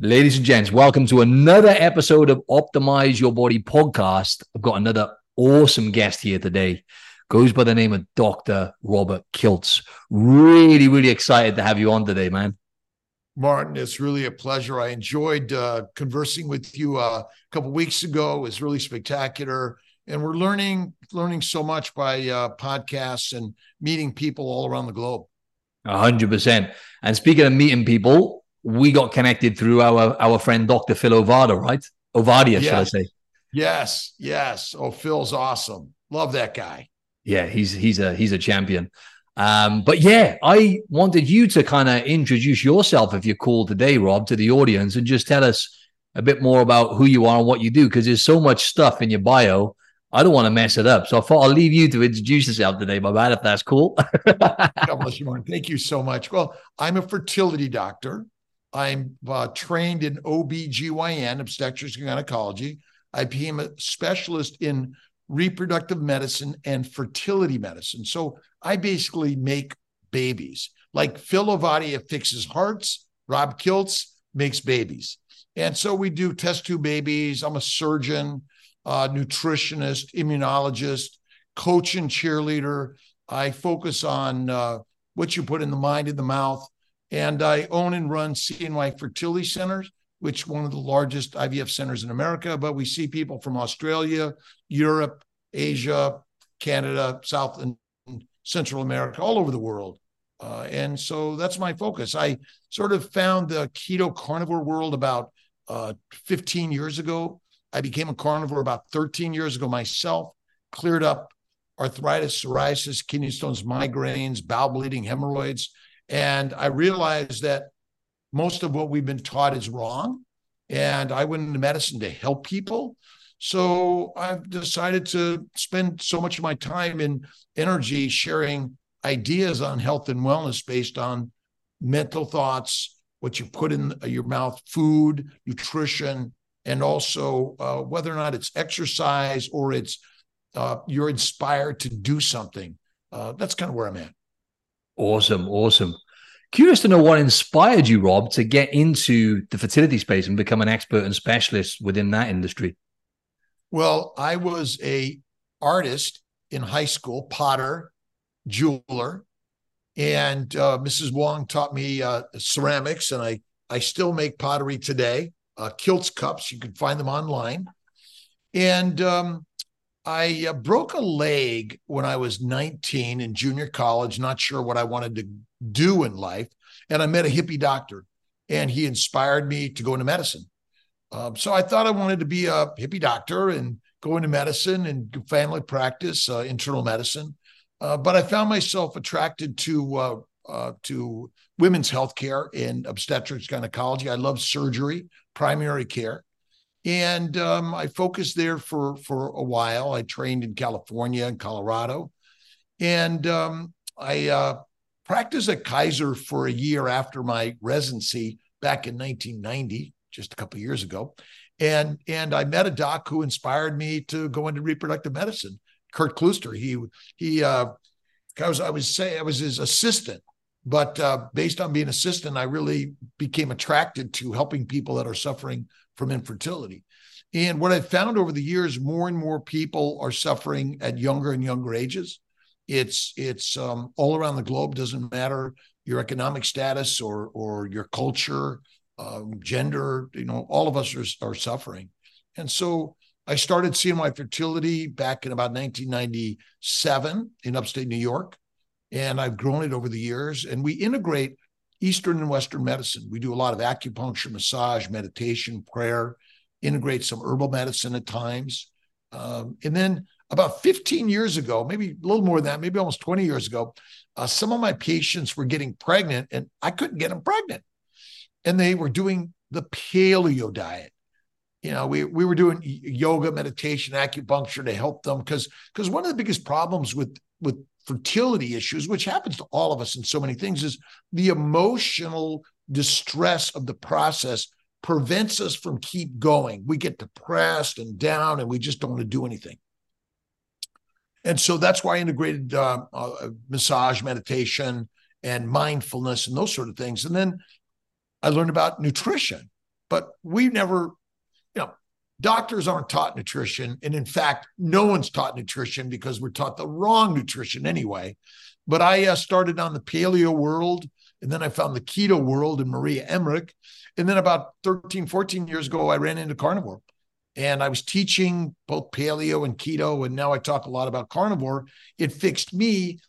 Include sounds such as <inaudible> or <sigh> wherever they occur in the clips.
Ladies and gents, welcome to another episode of Optimize Your Body podcast. I've got another awesome guest here today. Goes by the name of Dr. Robert Kiltz. Really, really excited to have you on today, man. Martin, it's really a pleasure. I enjoyed uh, conversing with you uh, a couple weeks ago. It was really spectacular, and we're learning learning so much by uh, podcasts and meeting people all around the globe. A hundred percent. And speaking of meeting people, we got connected through our our friend Dr. Phil Ovada, right? Ovadia, yes. should I say? Yes, yes. Oh, Phil's awesome. Love that guy. Yeah, he's he's a he's a champion. Um, but yeah, I wanted you to kind of introduce yourself, if you're cool today, Rob, to the audience, and just tell us a bit more about who you are and what you do, because there's so much stuff in your bio. I don't want to mess it up, so I thought I'll leave you to introduce yourself today, my man, if that's cool. <laughs> God bless you, Martin. Thank you so much. Well, I'm a fertility doctor. I'm uh, trained in OBGYN, obstetrics and gynecology. I became a specialist in reproductive medicine and fertility medicine. So I basically make babies. Like Phil Ovadia fixes hearts, Rob Kiltz makes babies. And so we do test tube babies. I'm a surgeon, uh, nutritionist, immunologist, coach and cheerleader. I focus on uh, what you put in the mind and the mouth and I own and run CNY fertility centers, which one of the largest IVF centers in America. But we see people from Australia, Europe, Asia, Canada, South and Central America, all over the world. Uh, and so that's my focus. I sort of found the keto carnivore world about uh, 15 years ago. I became a carnivore about 13 years ago myself, cleared up arthritis, psoriasis, kidney stones, migraines, bowel bleeding, hemorrhoids, and I realized that most of what we've been taught is wrong. And I went into medicine to help people. So I've decided to spend so much of my time and energy sharing ideas on health and wellness based on mental thoughts, what you put in your mouth, food, nutrition, and also uh, whether or not it's exercise or it's uh, you're inspired to do something. Uh, that's kind of where I'm at. Awesome, awesome. Curious to know what inspired you, Rob, to get into the fertility space and become an expert and specialist within that industry. Well, I was a artist in high school, potter, jeweler, and uh, Mrs. Wong taught me uh, ceramics, and I I still make pottery today. Uh, Kiltz cups, you can find them online, and um, I uh, broke a leg when I was 19 in junior college, not sure what I wanted to do in life. And I met a hippie doctor, and he inspired me to go into medicine. Um, so I thought I wanted to be a hippie doctor and go into medicine and family practice, uh, internal medicine. Uh, but I found myself attracted to uh, uh, to women's health care and obstetrics gynecology. I love surgery, primary care. And um, I focused there for for a while. I trained in California and Colorado, and um, I uh, practiced at Kaiser for a year after my residency back in 1990, just a couple years ago. And and I met a doc who inspired me to go into reproductive medicine. Kurt Klooster. He he uh, I was I was say I was his assistant, but uh, based on being assistant, I really became attracted to helping people that are suffering from infertility. And what I've found over the years, more and more people are suffering at younger and younger ages. It's it's um, all around the globe. Doesn't matter your economic status or or your culture, um, gender. You know, all of us are, are suffering. And so I started seeing my fertility back in about 1997 in upstate New York, and I've grown it over the years. And we integrate Eastern and Western medicine. We do a lot of acupuncture, massage, meditation, prayer, integrate some herbal medicine at times. Um, and then about 15 years ago, maybe a little more than that, maybe almost 20 years ago, uh, some of my patients were getting pregnant and I couldn't get them pregnant. And they were doing the paleo diet. You know, we, we were doing yoga, meditation, acupuncture to help them because because one of the biggest problems with with fertility issues, which happens to all of us in so many things, is the emotional distress of the process prevents us from keep going. We get depressed and down, and we just don't want to do anything. And so that's why I integrated uh, uh, massage, meditation, and mindfulness, and those sort of things. And then I learned about nutrition. but we never, you know, doctors aren't taught nutrition. And in fact, no one's taught nutrition because we're taught the wrong nutrition anyway. But I uh, started on the paleo world and then I found the keto world in Maria Emmerich. And then about 13, 14 years ago, I ran into carnivore. And I was teaching both paleo and keto. And now I talk a lot about carnivore. It fixed me.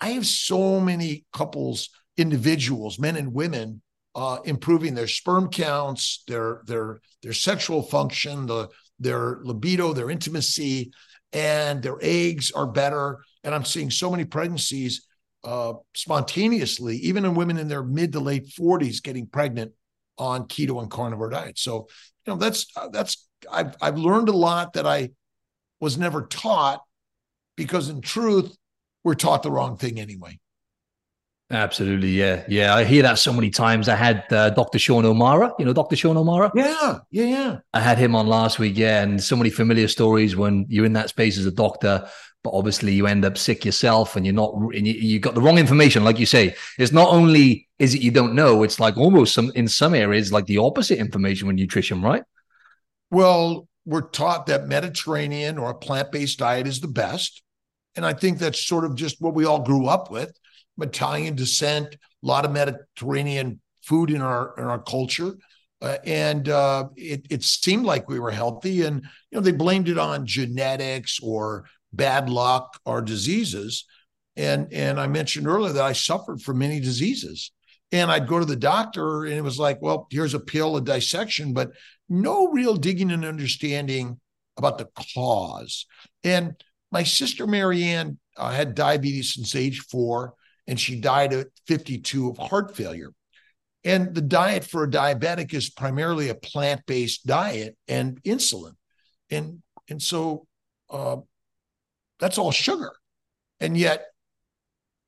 I have so many couples, individuals, men and women, uh, improving their sperm counts, their their their sexual function, the their libido, their intimacy, and their eggs are better. And I'm seeing so many pregnancies uh, spontaneously, even in women in their mid to late 40s, getting pregnant on keto and carnivore diet. So, you know, that's uh, that's I've I've learned a lot that I was never taught because in truth, we're taught the wrong thing anyway. Absolutely, yeah, yeah. I hear that so many times. I had uh, Dr. Sean O'Mara. You know, Dr. Sean O'Mara. Yeah, yeah, yeah. I had him on last week. Yeah, and so many familiar stories when you're in that space as a doctor but obviously you end up sick yourself and you're not and you, you got the wrong information like you say it's not only is it you don't know it's like almost some in some areas like the opposite information with nutrition right well we're taught that mediterranean or a plant-based diet is the best and i think that's sort of just what we all grew up with italian descent a lot of mediterranean food in our in our culture uh, and uh, it, it seemed like we were healthy and you know they blamed it on genetics or bad luck or diseases. And and I mentioned earlier that I suffered from many diseases. And I'd go to the doctor and it was like, well, here's a pill, a dissection, but no real digging and understanding about the cause. And my sister Marianne uh, had diabetes since age four, and she died at 52 of heart failure. And the diet for a diabetic is primarily a plant based diet and insulin. And, and so uh, that's all sugar. And yet,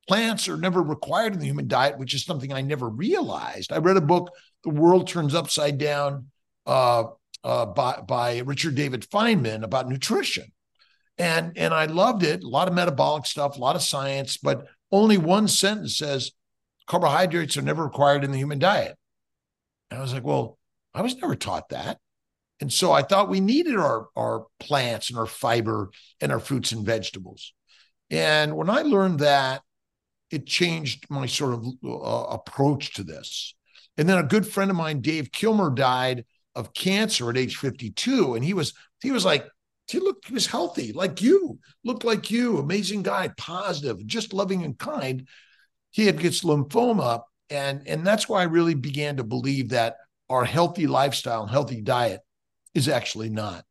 plants are never required in the human diet, which is something I never realized. I read a book, The World Turns Upside Down, uh, uh, by, by Richard David Feinman about nutrition. And, and I loved it. A lot of metabolic stuff, a lot of science, but only one sentence says carbohydrates are never required in the human diet. And I was like, well, I was never taught that. And so I thought we needed our, our plants and our fiber and our fruits and vegetables. And when I learned that, it changed my sort of uh, approach to this. And then a good friend of mine, Dave Kilmer, died of cancer at age 52. And he was, he was like, he looked, he was healthy, like you, looked like you, amazing guy, positive, just loving and kind. He had gets lymphoma. And, and that's why I really began to believe that our healthy lifestyle, healthy diet is actually not.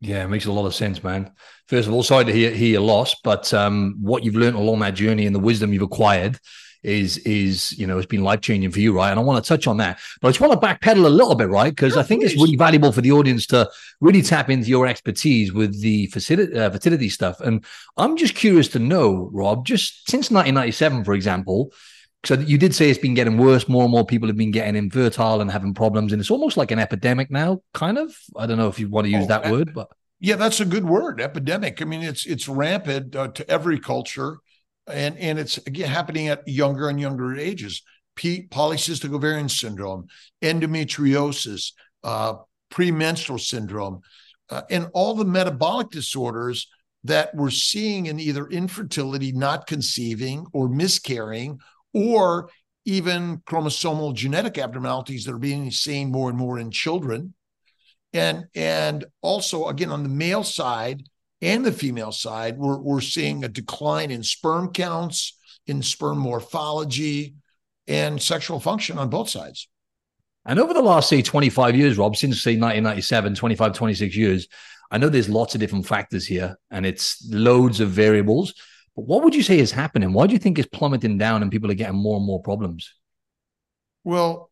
Yeah, it makes a lot of sense, man. First of all, sorry to hear, hear your loss, but um, what you've learned along that journey and the wisdom you've acquired is is you know it's been life changing for you, right? And I want to touch on that, but I just want to backpedal a little bit, right? Because I think please. it's really valuable for the audience to really tap into your expertise with the fertility, uh, fertility stuff. And I'm just curious to know, Rob, just since 1997, for example, so you did say it's been getting worse. More and more people have been getting infertile and having problems, and it's almost like an epidemic now. Kind of. I don't know if you want to use oh, that word, but yeah, that's a good word. Epidemic. I mean, it's it's rampant uh, to every culture, and and it's again happening at younger and younger ages. P- polycystic ovarian syndrome, endometriosis, uh, premenstrual syndrome, uh, and all the metabolic disorders that we're seeing in either infertility, not conceiving, or miscarrying, or even chromosomal genetic abnormalities that are being seen more and more in children. And, and also, again, on the male side and the female side, we're, we're seeing a decline in sperm counts, in sperm morphology, and sexual function on both sides. And over the last, say, 25 years, Rob, since, say, 1997, 25, 26 years, I know there's lots of different factors here and it's loads of variables. But what would you say is happening? Why do you think it's plummeting down and people are getting more and more problems? Well,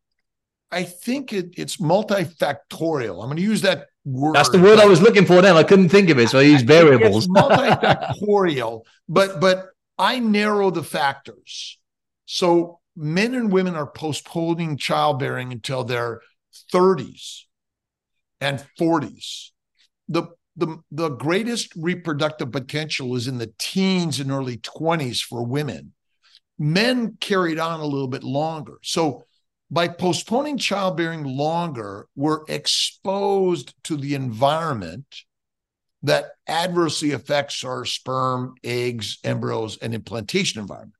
I think it, it's multifactorial. I'm going to use that word. That's the word I was looking for. Then I couldn't think of it, so I use variables. It's <laughs> multifactorial, but but I narrow the factors. So men and women are postponing childbearing until their 30s and 40s. The the, the greatest reproductive potential is in the teens and early 20s for women. Men carried on a little bit longer. So by postponing childbearing longer, we're exposed to the environment that adversely affects our sperm, eggs, embryos, and implantation environment.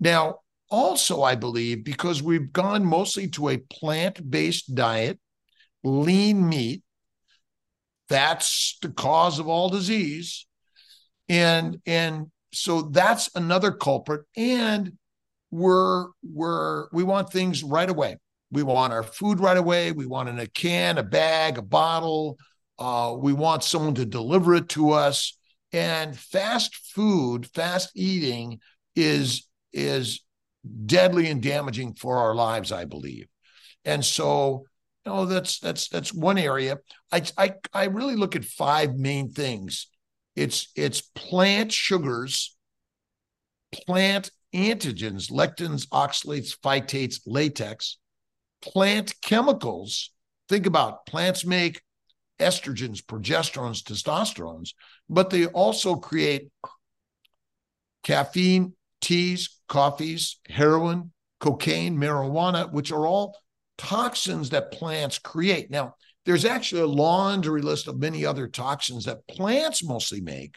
Now, also, I believe because we've gone mostly to a plant based diet, lean meat, that's the cause of all disease. And, and so that's another culprit. And we're, we're, we want things right away. We want our food right away. We want in a can, a bag, a bottle, uh, we want someone to deliver it to us. And fast food, fast eating is is deadly and damaging for our lives, I believe. And so, you know, that's that's that's one area. I I I really look at five main things. It's it's plant sugars, plant antigens, lectins, oxalates, phytates, latex, plant chemicals. Think about plants make estrogens, progesterones, testosterones, but they also create caffeine, teas, coffees, heroin, cocaine, marijuana, which are all toxins that plants create. Now, there's actually a laundry list of many other toxins that plants mostly make.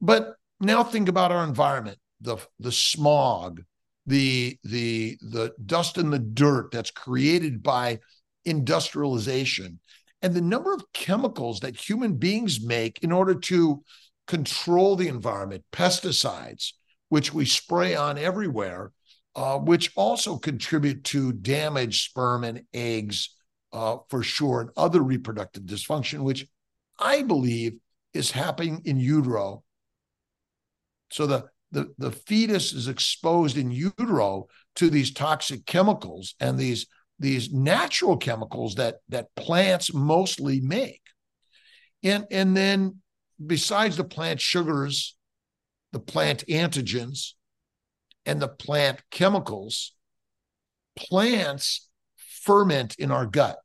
But now think about our environment, the, the smog, the the the dust and the dirt that's created by industrialization and the number of chemicals that human beings make in order to control the environment, pesticides, which we spray on everywhere, uh, which also contribute to damaged sperm and eggs uh, for sure, and other reproductive dysfunction, which I believe is happening in utero. So the, the, the fetus is exposed in utero to these toxic chemicals and these these natural chemicals that that plants mostly make. And and then besides the plant sugars the plant antigens and the plant chemicals plants ferment in our gut.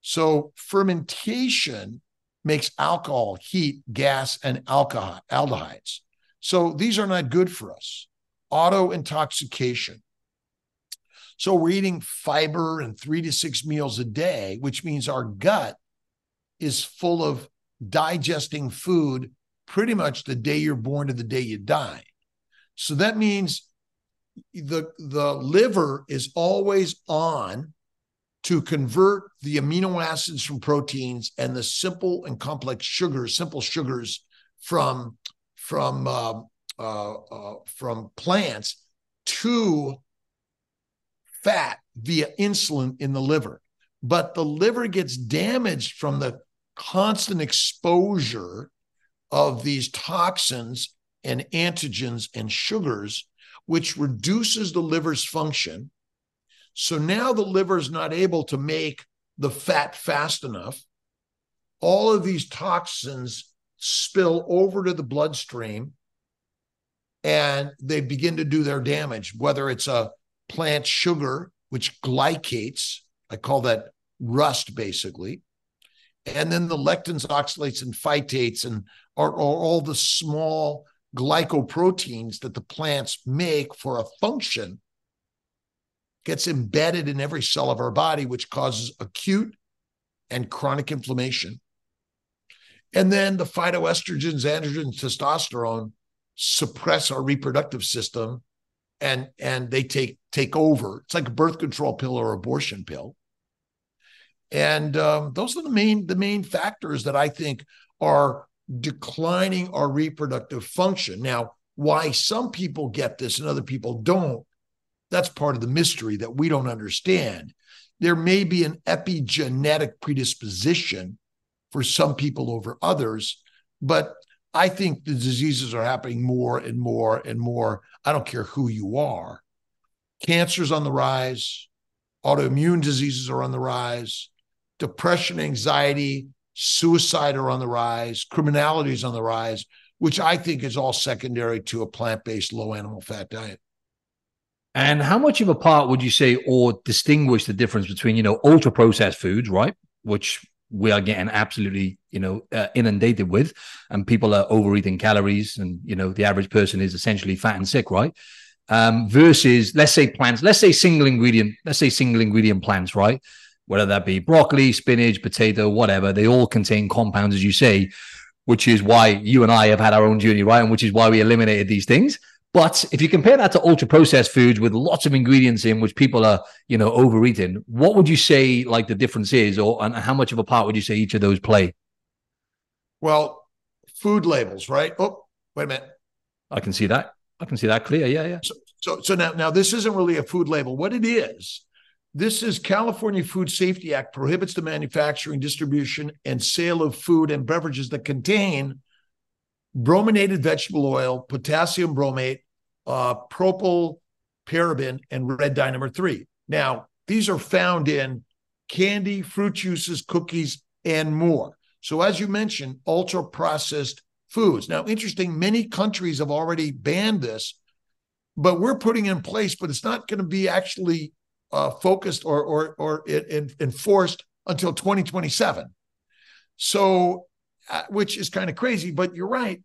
So fermentation makes alcohol heat gas and alcohol aldehydes so these are not good for us auto intoxication so we're eating fiber and three to six meals a day, which means our gut is full of digesting food pretty much the day you're born to the day you die. So that means the the liver is always on to convert the amino acids from proteins and the simple and complex sugars, simple sugars from from uh, uh, uh, from plants to fat via insulin in the liver. But the liver gets damaged from the constant exposure of these toxins and antigens and sugars, which reduces the liver's function. So now the liver is not able to make the fat fast enough. All of these toxins spill over to the bloodstream and they begin to do their damage, whether it's a plant sugar, which glycates. I call that rust, basically. And then the lectins, oxalates, and phytates, and are, are all the small glycoproteins that the plants make for a function gets embedded in every cell of our body, which causes acute and chronic inflammation. And then the phytoestrogens, androgens, testosterone suppress our reproductive system and and they take take over. It's like a birth control pill or abortion pill. And um, those are the main the main factors that I think are declining our reproductive function. Now, why some people get this and other people don't, that's part of the mystery that we don't understand. There may be an epigenetic predisposition for some people over others, but I think the diseases are happening more and more and more. I don't care who you are. Cancer's on the rise, autoimmune diseases are on the rise, depression, anxiety, suicide are on the rise, criminality is on the rise, which I think is all secondary to a plant based, low animal fat diet. And how much of a part would you say or distinguish the difference between, you know, ultra processed foods, right? Which we are getting absolutely you know uh, inundated with and people are overeating calories and you know the average person is essentially fat and sick right um, versus let's say plants, let's say single ingredient, let's say single ingredient plants, right? Whether that be broccoli, spinach, potato, whatever, they all contain compounds, as you say, which is why you and I have had our own journey, right? And which is why we eliminated these things. But if you compare that to ultra processed foods with lots of ingredients in which people are, you know, overeating, what would you say like the difference is, or and how much of a part would you say each of those play? Well, food labels, right? Oh, wait a minute. I can see that. I can see that clear. Yeah, yeah. So, so, so now, now this isn't really a food label. What it is, this is California Food Safety Act prohibits the manufacturing, distribution, and sale of food and beverages that contain brominated vegetable oil, potassium bromate, uh, propyl paraben, and red dye number three. Now, these are found in candy, fruit juices, cookies, and more. So, as you mentioned, ultra processed foods. Now, interesting, many countries have already banned this, but we're putting in place, but it's not going to be actually uh, focused or or or enforced until 2027. So, uh, which is kind of crazy, but you're right.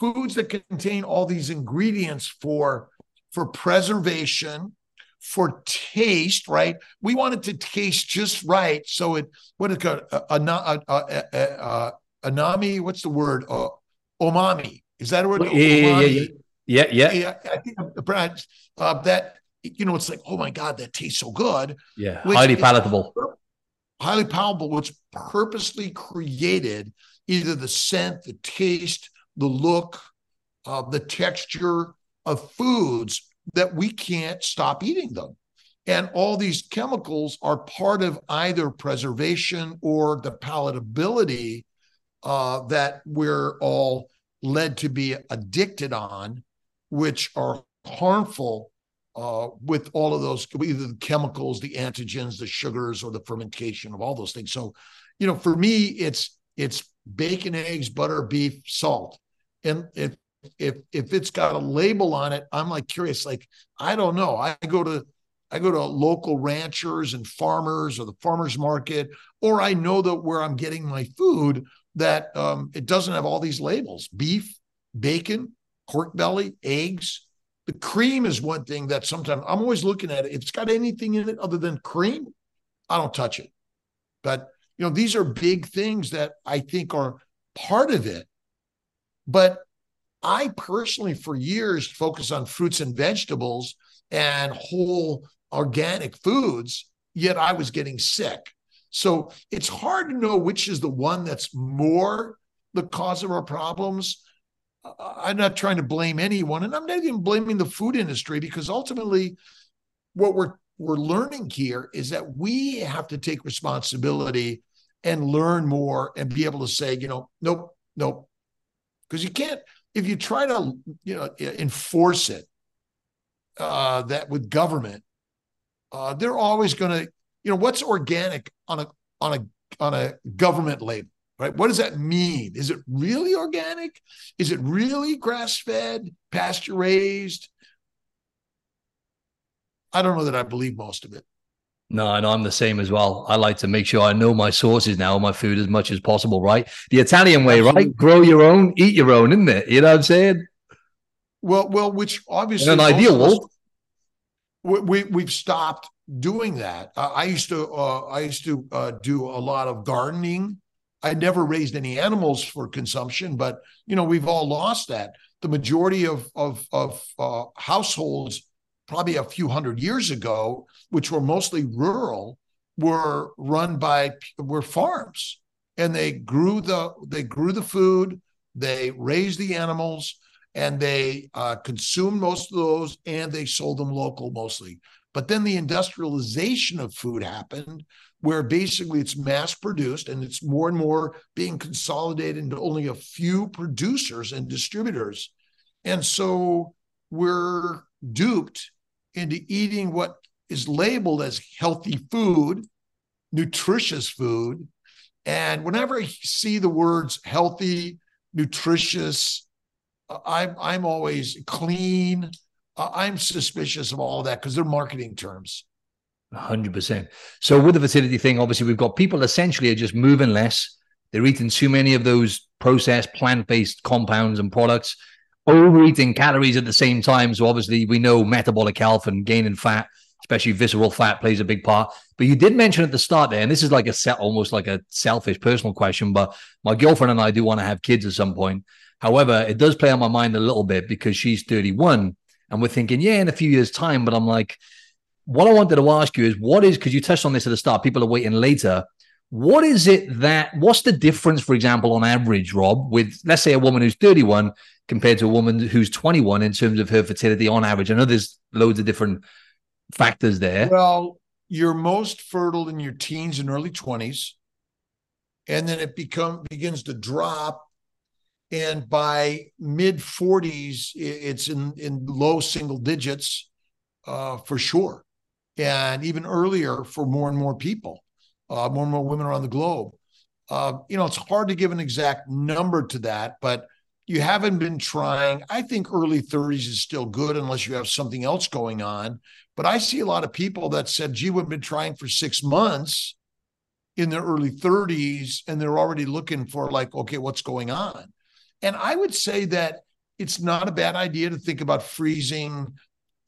Foods that contain all these ingredients for for preservation, for taste, right? We want it to taste just right. So it what is it called? A, anami. What's the word? Uh, omami. Is that a word? Yeah, yeah, yeah, yeah, yeah. yeah. I think uh, that you know, it's like, oh my God, that tastes so good. Yeah, highly palatable. Highly palatable, which purposely created either the scent, the taste, the look, uh, the texture of foods that we can't stop eating them. And all these chemicals are part of either preservation or the palatability uh, that we're all led to be addicted on, which are harmful uh, with all of those, either the chemicals, the antigens, the sugars, or the fermentation of all those things. So, you know, for me, it's it's bacon, eggs, butter, beef, salt, and if if if it's got a label on it, I'm like curious. Like I don't know. I go to I go to local ranchers and farmers or the farmers market, or I know that where I'm getting my food that um, it doesn't have all these labels: beef, bacon, pork belly, eggs, the cream is one thing that sometimes I'm always looking at it. If it's got anything in it other than cream, I don't touch it. But you know, these are big things that I think are part of it. But I personally, for years, focus on fruits and vegetables and whole organic foods, yet I was getting sick. So it's hard to know which is the one that's more the cause of our problems I'm not trying to blame anyone, and I'm not even blaming the food industry because ultimately, what we're we're learning here is that we have to take responsibility and learn more and be able to say, you know, nope, nope, because you can't if you try to you know enforce it uh, that with government, uh, they're always going to, you know, what's organic on a on a on a government label right? What does that mean? Is it really organic? Is it really grass fed, pasture raised? I don't know that I believe most of it. No, and I'm the same as well. I like to make sure I know my sources now, my food as much as possible, right? The Italian way, Absolutely. right? Grow your own, eat your own, isn't it? You know what I'm saying? Well, well, which obviously In an ideal world. We, we have stopped doing that. Uh, I used to uh, I used to uh, do a lot of gardening I never raised any animals for consumption, but you know we've all lost that. The majority of of, of uh, households, probably a few hundred years ago, which were mostly rural, were run by were farms, and they grew the they grew the food, they raised the animals, and they uh, consumed most of those, and they sold them local mostly. But then the industrialization of food happened, where basically it's mass produced and it's more and more being consolidated into only a few producers and distributors. And so we're duped into eating what is labeled as healthy food, nutritious food. And whenever I see the words healthy, nutritious, I'm I'm always clean. I'm suspicious of all of that because they're marketing terms. 100%. So with the fertility thing, obviously we've got people essentially are just moving less. They're eating too many of those processed plant-based compounds and products. overeating calories at the same time. So obviously we know metabolic health and gaining fat, especially visceral fat, plays a big part. But you did mention at the start there, and this is like a set, almost like a selfish personal question. But my girlfriend and I do want to have kids at some point. However, it does play on my mind a little bit because she's 31 and we're thinking, yeah, in a few years' time. But I'm like, what I wanted to ask you is what is because you touched on this at the start, people are waiting later. What is it that what's the difference, for example, on average, Rob, with let's say a woman who's 31 compared to a woman who's 21 in terms of her fertility on average? I know there's loads of different factors there. Well, you're most fertile in your teens and early 20s. And then it become begins to drop. And by mid 40s, it's in, in low single digits uh, for sure. And even earlier for more and more people uh, more and more women around the globe. Uh, you know, it's hard to give an exact number to that, but you haven't been trying. I think early 30s is still good unless you have something else going on. But I see a lot of people that said, gee, we've been trying for six months in their early 30s, and they're already looking for, like, okay, what's going on? And I would say that it's not a bad idea to think about freezing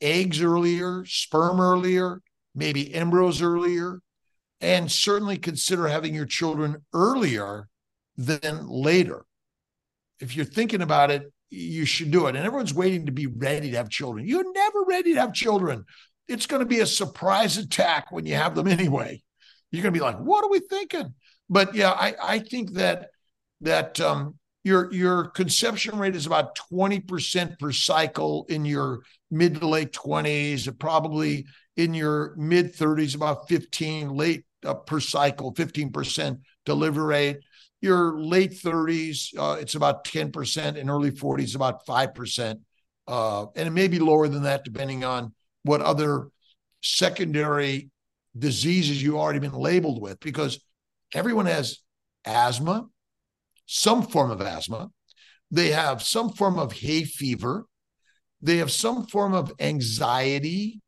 eggs earlier, sperm earlier, maybe embryos earlier and certainly consider having your children earlier than later. If you're thinking about it, you should do it. And everyone's waiting to be ready to have children. You're never ready to have children. It's going to be a surprise attack when you have them <laughs> anyway. You're going to be like, what are we thinking? But yeah, I, I think that that um, your your conception rate is about 20% per cycle in your mid to late 20s, probably in your mid 30s, about 15, late uh, per cycle, 15% delivery rate. Your late 30s, uh, it's about 10%, in early 40s, about 5%. Uh, and it may be lower than that depending on what other secondary diseases you've already been labeled with, because everyone has asthma, some form of asthma. They have some form of hay fever. They have some form of anxiety,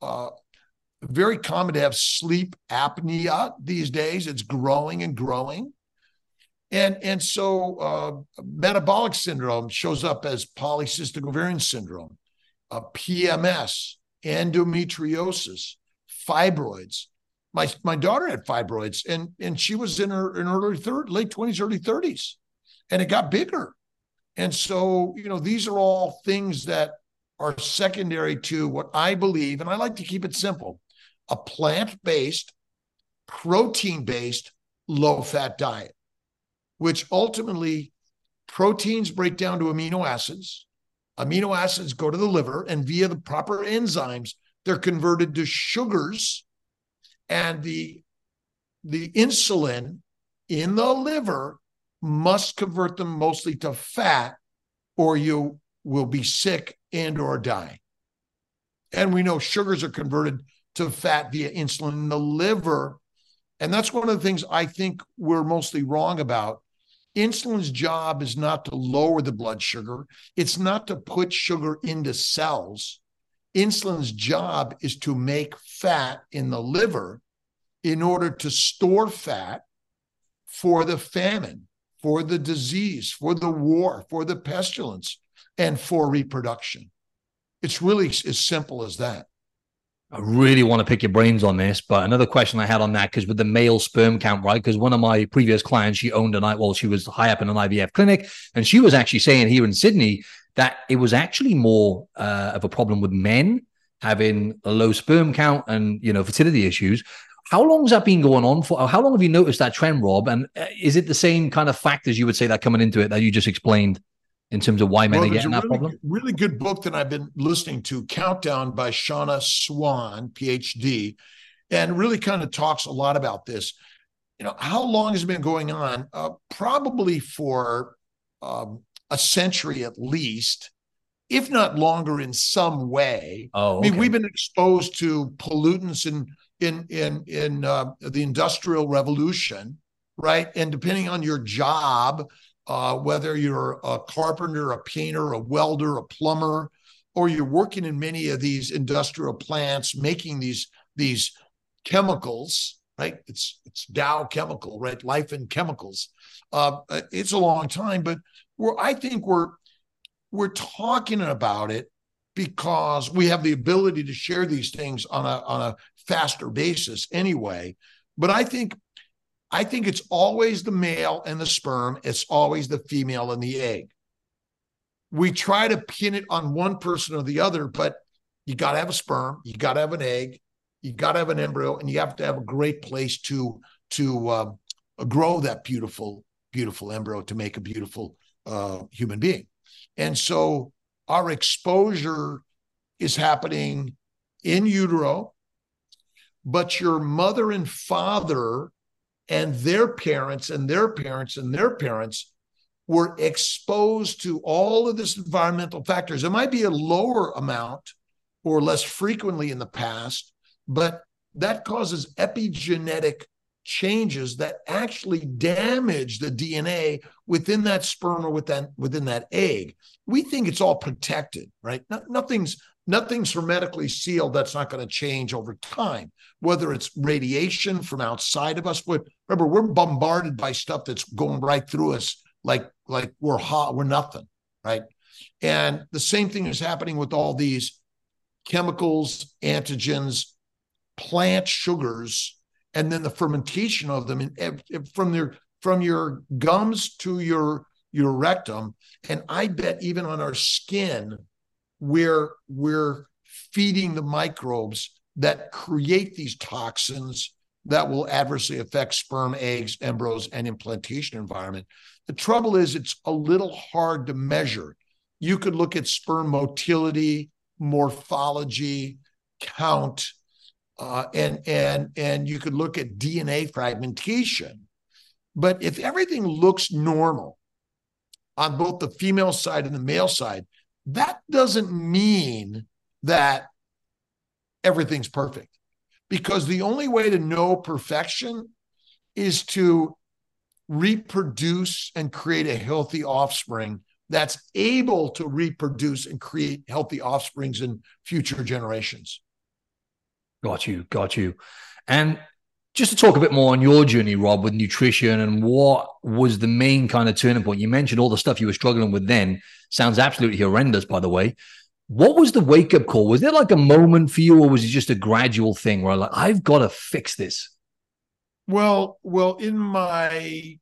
uh, very common to have sleep apnea these days. It's growing and growing. And, and so uh, metabolic syndrome shows up as polycystic ovarian syndrome, uh, PMS, endometriosis, fibroids. My, my daughter had fibroids and, and she was in her in her early third, late 20s, early 30s, and it got bigger. And so, you know, these are all things that are secondary to what I believe, and I like to keep it simple a plant based, protein based, low fat diet, which ultimately proteins break down to amino acids. Amino acids go to the liver, and via the proper enzymes, they're converted to sugars. And the, the insulin in the liver must convert them mostly to fat, or you will be sick and or die. And we know sugars are converted to fat via insulin in the liver. And that's one of the things I think we're mostly wrong about. Insulin's job is not to lower the blood sugar, it's not to put sugar into cells. Insulin's job is to make fat in the liver in order to store fat for the famine, for the disease, for the war, for the pestilence, and for reproduction. It's really as simple as that. I really want to pick your brains on this, but another question I had on that because with the male sperm count, right? Because one of my previous clients, she owned a night, well, she was high up in an IVF clinic, and she was actually saying here in Sydney that it was actually more uh, of a problem with men having a low sperm count and you know fertility issues. How long has that been going on for? How long have you noticed that trend, Rob? And uh, is it the same kind of factors you would say that coming into it that you just explained? in terms of why men well, are getting that really, problem? Really good book that I've been listening to, Countdown by Shanna Swan, PhD, and really kind of talks a lot about this. You know, how long has it been going on? Uh, probably for um, a century at least, if not longer in some way. Oh, okay. I mean, we've been exposed to pollutants in in in in uh, the industrial revolution, right? And depending on your job, uh, whether you're a carpenter, a painter, a welder, a plumber, or you're working in many of these industrial plants making these these chemicals, right? It's it's Dow Chemical, right? Life and chemicals. Uh, it's a long time, but we're I think we're we're talking about it because we have the ability to share these things on a on a faster basis anyway. But I think I think it's always the male and the sperm, it's always the female and the egg. We try to pin it on one person or the other, but you got to have a sperm, you got to have an egg, you got to have an embryo, and you have to have a great place to to uh, grow that beautiful, beautiful embryo to make a beautiful uh, human being. And so our exposure is happening in utero, but your mother and father and their parents and their parents and their parents were exposed to all of this environmental factors. It might be a lower amount or less frequently in the past, but that causes epigenetic changes that actually damage the DNA within that sperm or within within that egg. We think it's all protected, right? No, nothing's nothing's hermetically sealed that's not going to change over time whether it's radiation from outside of us. But remember we're bombarded by stuff that's going right through us like like we're hot we're nothing right? And the same thing is happening with all these chemicals antigens plant sugars and then the fermentation of them from their from your gums to your your rectum. And i bet even on our skin we're we're feeding the microbes that create these toxins that will adversely affect sperm eggs embryos and implantation environment the trouble is it's a little hard to measure you could look at sperm motility morphology count uh, and and and you could look at DNA fragmentation. But if everything looks normal on both the female side and the male side, that doesn't mean that everything's perfect. Because the only way to know perfection is to reproduce and create a healthy offspring that's able to reproduce and create healthy offsprings in future generations. Got you, got you. And just to talk a bit more on your journey, Rob, with nutrition and what was the main kind of turning point. You mentioned all the stuff you were struggling with then. Sounds absolutely horrendous, by the way. What was the wake up call? Was there like a moment for you, or was it just a gradual thing where like I've got to fix this? Well, well, in my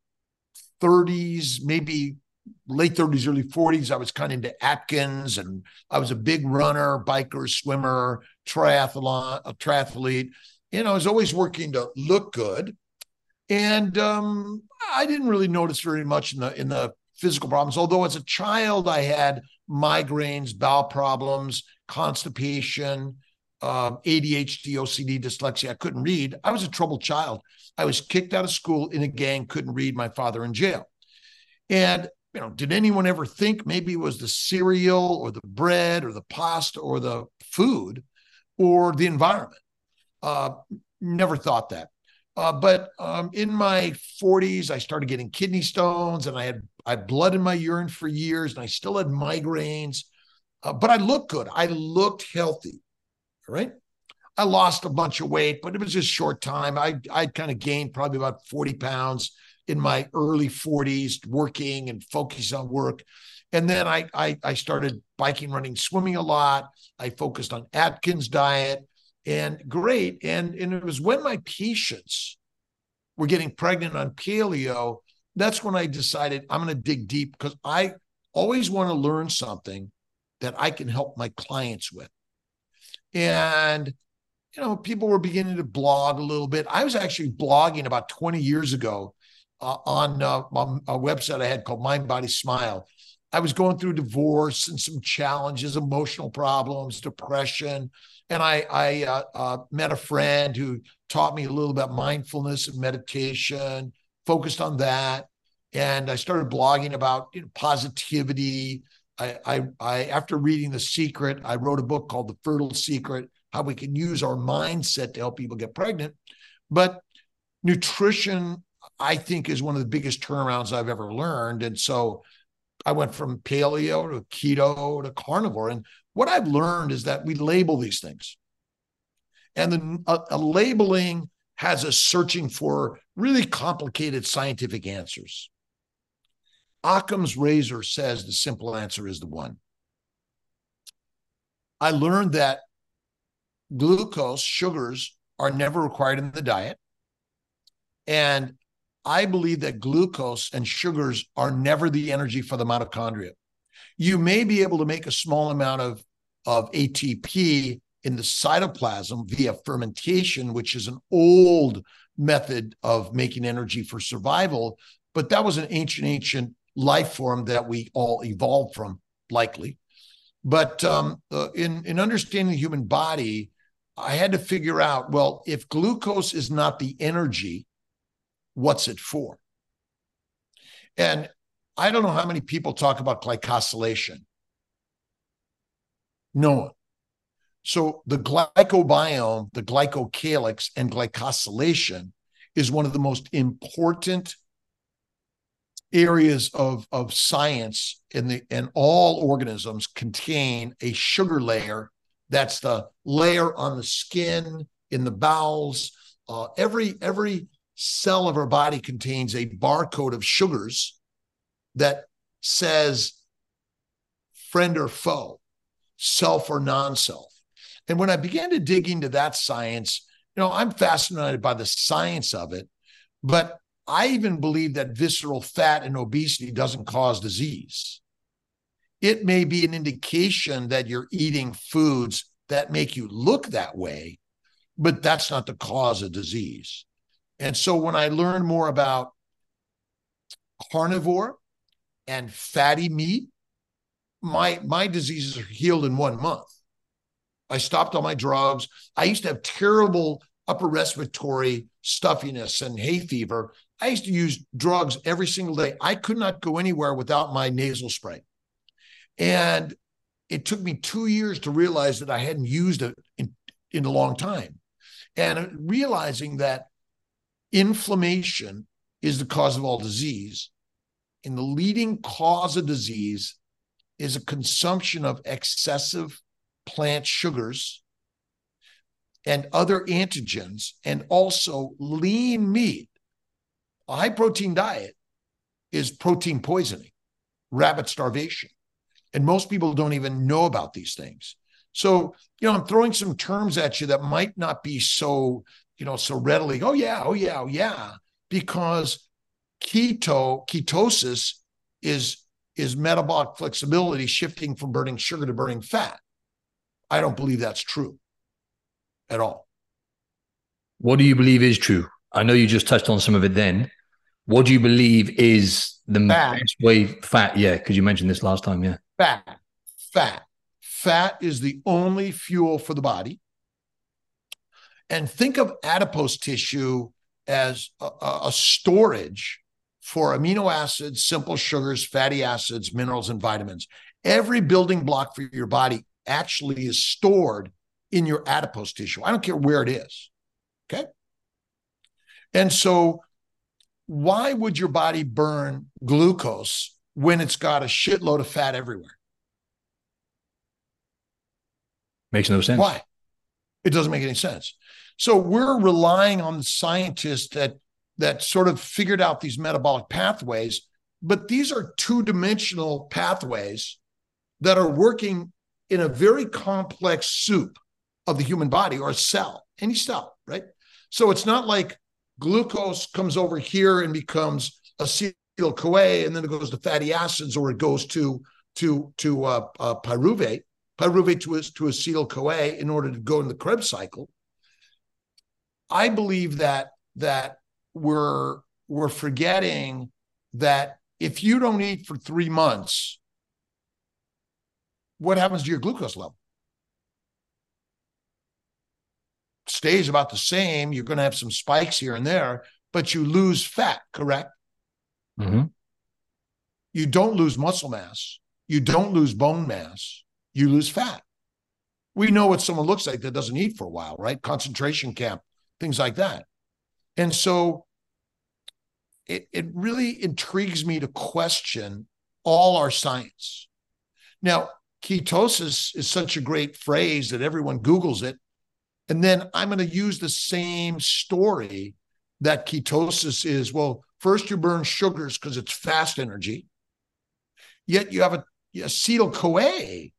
30s, maybe late 30s, early 40s, I was kind of into Atkins and I was a big runner, biker, swimmer, triathlon, a triathlete. And I was always working to look good. And um, I didn't really notice very much in the in the physical problems. Although as a child, I had migraines, bowel problems, constipation, um, ADHD, OCD, dyslexia. I couldn't read. I was a troubled child. I was kicked out of school in a gang, couldn't read. My father in jail. And you know, did anyone ever think maybe it was the cereal or the bread or the pasta or the food or the environment? Uh, never thought that. Uh, but um, in my 40s, I started getting kidney stones, and I had I had blood in my urine for years, and I still had migraines. Uh, but I looked good. I looked healthy. All right. I lost a bunch of weight, but it was just short time. I I kind of gained probably about 40 pounds in my early 40s working and focused on work. And then I, I, I started biking, running, swimming a lot. I focused on Atkins diet and great. And, and it was when my patients were getting pregnant on paleo, that's when I decided I'm going to dig deep because I always want to learn something that I can help my clients with. And you know, people were beginning to blog a little bit. I was actually blogging about 20 years ago uh, on, uh, a website I had called Mind Body Smile. I was going through divorce and some challenges, emotional problems, depression, and I, I uh, uh, met a friend who taught me a little about mindfulness and meditation, focused on that, and I started blogging about you know, positivity. I, I, I, after reading The Secret, I wrote a book called The Fertile Secret: How We Can Use Our Mindset to Help People Get Pregnant. But nutrition I think is one of the biggest turnarounds I've ever learned. And so I went from paleo to keto to carnivore. And what I've learned is that we label these things. And then a, a labeling has us searching for really complicated scientific answers. Occam's razor says the simple answer is the one. I learned that glucose, sugars, are never required in the diet. And I believe that glucose and sugars are never the energy for the mitochondria. You may be able to make a small amount of, of ATP in the cytoplasm via fermentation, which is an old method of making energy for survival. But that was an ancient, ancient life form that we all evolved from, likely. But um, uh, in in understanding the human body, I had to figure out well, if glucose is not the energy, what's it for? And I don't know how many people talk about glycosylation. No one. So the glycobiome, the glycocalyx, and glycosylation is one of the most important areas of, of science in the and all organisms contain a sugar layer. That's the layer on the skin in the bowels. Uh, every every cell of our body contains a barcode of sugars that says friend or foe self or non-self and when i began to dig into that science you know i'm fascinated by the science of it but I even believe that visceral fat and obesity doesn't cause disease. It may be an indication that you're eating foods that make you look that way, but that's not the cause of disease. And so when I learned more about carnivore and fatty meat, my my diseases are healed in one month. I stopped all my drugs. I used to have terrible upper respiratory stuffiness and hay fever. I used to use drugs every single day. I could not go anywhere without my nasal spray. And it took me two years to realize that I hadn't used it in, in a long time. And realizing that inflammation is the cause of all disease. And the leading cause of disease is a consumption of excessive plant sugars and other antigens, and also lean meat a high protein diet is protein poisoning, rabbit starvation. And most people don't even know about these things. So, you know, I'm throwing some terms at you that might not be so, you know, so readily, oh yeah, oh yeah, oh yeah, because keto, ketosis is is metabolic flexibility shifting from burning sugar to burning fat. I don't believe that's true at all. What do you believe is true? I know you just touched on some of it then. What do you believe is the fat. best way? Fat, yeah, because you mentioned this last time, yeah. Fat, fat, fat is the only fuel for the body. And think of adipose tissue as a, a storage for amino acids, simple sugars, fatty acids, minerals, and vitamins. Every building block for your body actually is stored in your adipose tissue. I don't care where it is. Okay. And so why would your body burn glucose when it's got a shitload of fat everywhere? Makes no sense. Why? It doesn't make any sense. So we're relying on the scientists that that sort of figured out these metabolic pathways, but these are two-dimensional pathways that are working in a very complex soup of the human body or a cell, any cell, right? So it's not like glucose comes over here and becomes acetyl CoA, and then it goes to fatty acids, or it goes to to to uh, uh, pyruvate, pyruvate to to acetyl CoA in order to go in the Krebs cycle. I believe that that we're we're forgetting that if you don't eat for three months, what happens to your glucose level? stays about the same. You're going to have some spikes here and there, but you lose fat, correct? Mm-hmm. You don't lose muscle mass. You don't lose bone mass. You lose fat. We know what someone looks like that doesn't eat for a while, right? Concentration camp, things like that. And so it, it really intrigues me to question all our science. Now, ketosis is such a great phrase that everyone Googles it and then I'm going to use the same story that ketosis is. Well, first you burn sugars because it's fast energy. Yet you have a acetyl CoA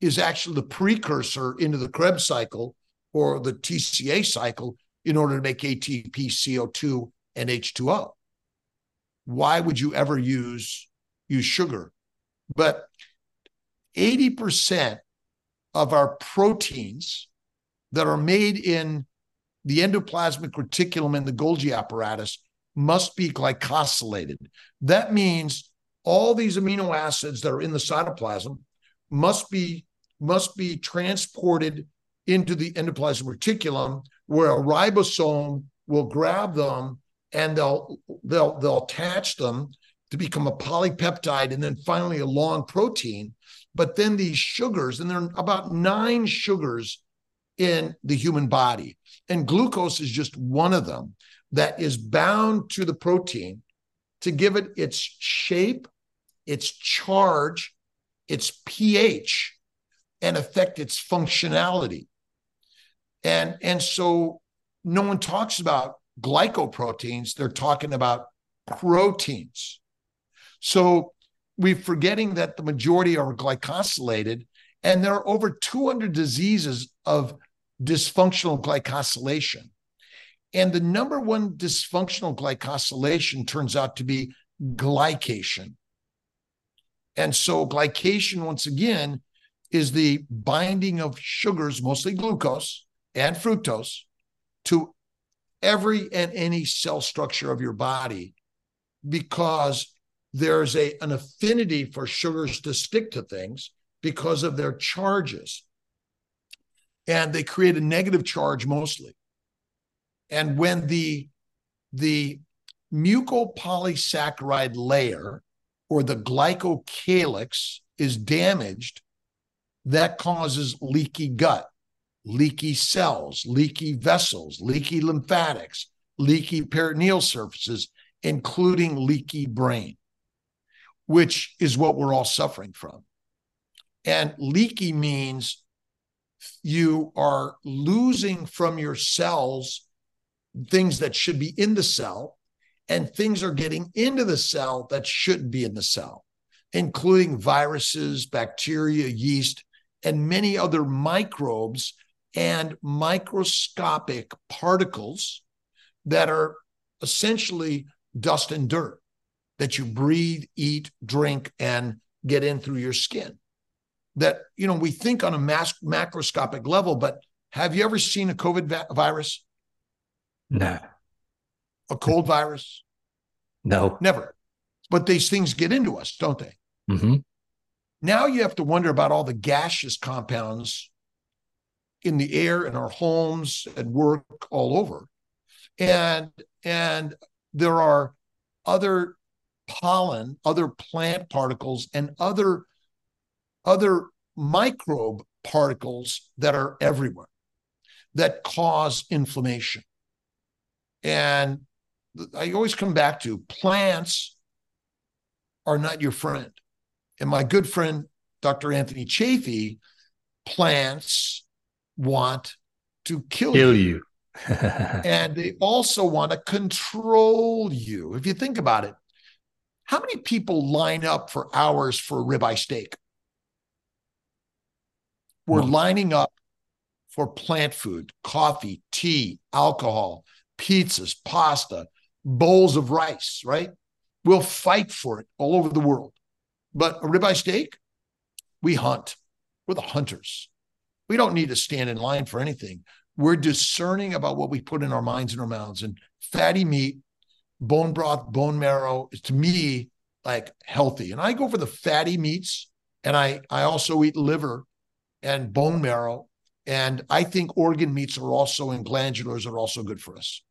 is actually the precursor into the Krebs cycle or the TCA cycle in order to make ATP, CO2, and H2O. Why would you ever use use sugar? But 80% of our proteins that are made in the endoplasmic reticulum and the Golgi apparatus must be glycosylated. That means all these amino acids that are in the cytoplasm must be must be transported into the endoplasmic reticulum where a ribosome will grab them and they'll they'll they'll attach them to become a polypeptide and then finally a long protein but then these sugars and there are about 9 sugars in the human body and glucose is just one of them that is bound to the protein to give it its shape its charge its pH and affect its functionality. And, and so no one talks about glycoproteins, they're talking about proteins. So we're forgetting that the majority are glycosylated, and there are over 200 diseases of dysfunctional glycosylation. And the number one dysfunctional glycosylation turns out to be glycation. And so, glycation, once again, is the binding of sugars, mostly glucose and fructose, to every and any cell structure of your body because there's a, an affinity for sugars to stick to things because of their charges. And they create a negative charge mostly. And when the, the mucopolysaccharide layer or the glycocalyx is damaged, that causes leaky gut, leaky cells, leaky vessels, leaky lymphatics, leaky peritoneal surfaces, including leaky brain, which is what we're all suffering from. And leaky means you are losing from your cells things that should be in the cell, and things are getting into the cell that shouldn't be in the cell, including viruses, bacteria, yeast, and many other microbes and microscopic particles that are essentially dust and dirt that you breathe, eat, drink, and get in through your skin. That, you know, we think on a mass, macroscopic level, but have you ever seen a COVID va- virus? No. A cold virus? No. Never. But these things get into us, don't they? Mm-hmm. Now you have to wonder about all the gaseous compounds in the air in our homes at work all over. And and there are other pollen, other plant particles and other other microbe particles that are everywhere that cause inflammation. And I always come back to plants are not your friend. And my good friend, Dr. Anthony Chaffee, plants want to kill, Kill you. you. <laughs> and they also want to control you. If you think about it, how many people line up for hours for a ribeye steak? We're lining up for plant food, coffee, tea, alcohol, pizzas, pasta, bowls of rice, right? We'll fight for it all over the world. But a ribeye steak, we hunt. We're the hunters. We don't need to stand in line for anything. We're discerning about what we put in our minds and our mouths. And fatty meat, bone broth, bone marrow is to me like healthy. And I go for the fatty meats. And I, I also eat liver and bone marrow. And I think organ meats are also and glandulars are also good for us.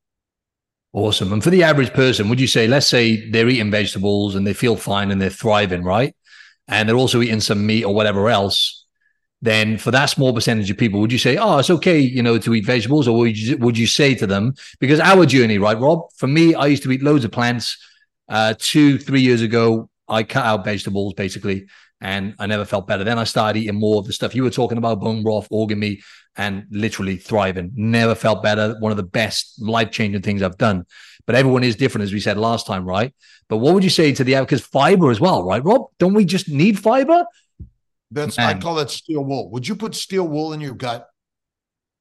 Awesome. And for the average person, would you say, let's say they're eating vegetables and they feel fine and they're thriving, right? And they're also eating some meat or whatever else. Then for that small percentage of people, would you say, oh, it's okay, you know, to eat vegetables? Or would you, would you say to them, because our journey, right, Rob? For me, I used to eat loads of plants. Uh, two, three years ago, I cut out vegetables basically. and I never felt better. Then I started eating more of the stuff you were talking about, bone broth, organ meat, and literally thriving. Never felt better. One of the best life changing things I've done. But everyone is different, as we said last time, right? But what would you say to the because fiber as well, right, Rob? Don't we just need fiber? That's Man. I call that steel wool. Would you put steel wool in your gut?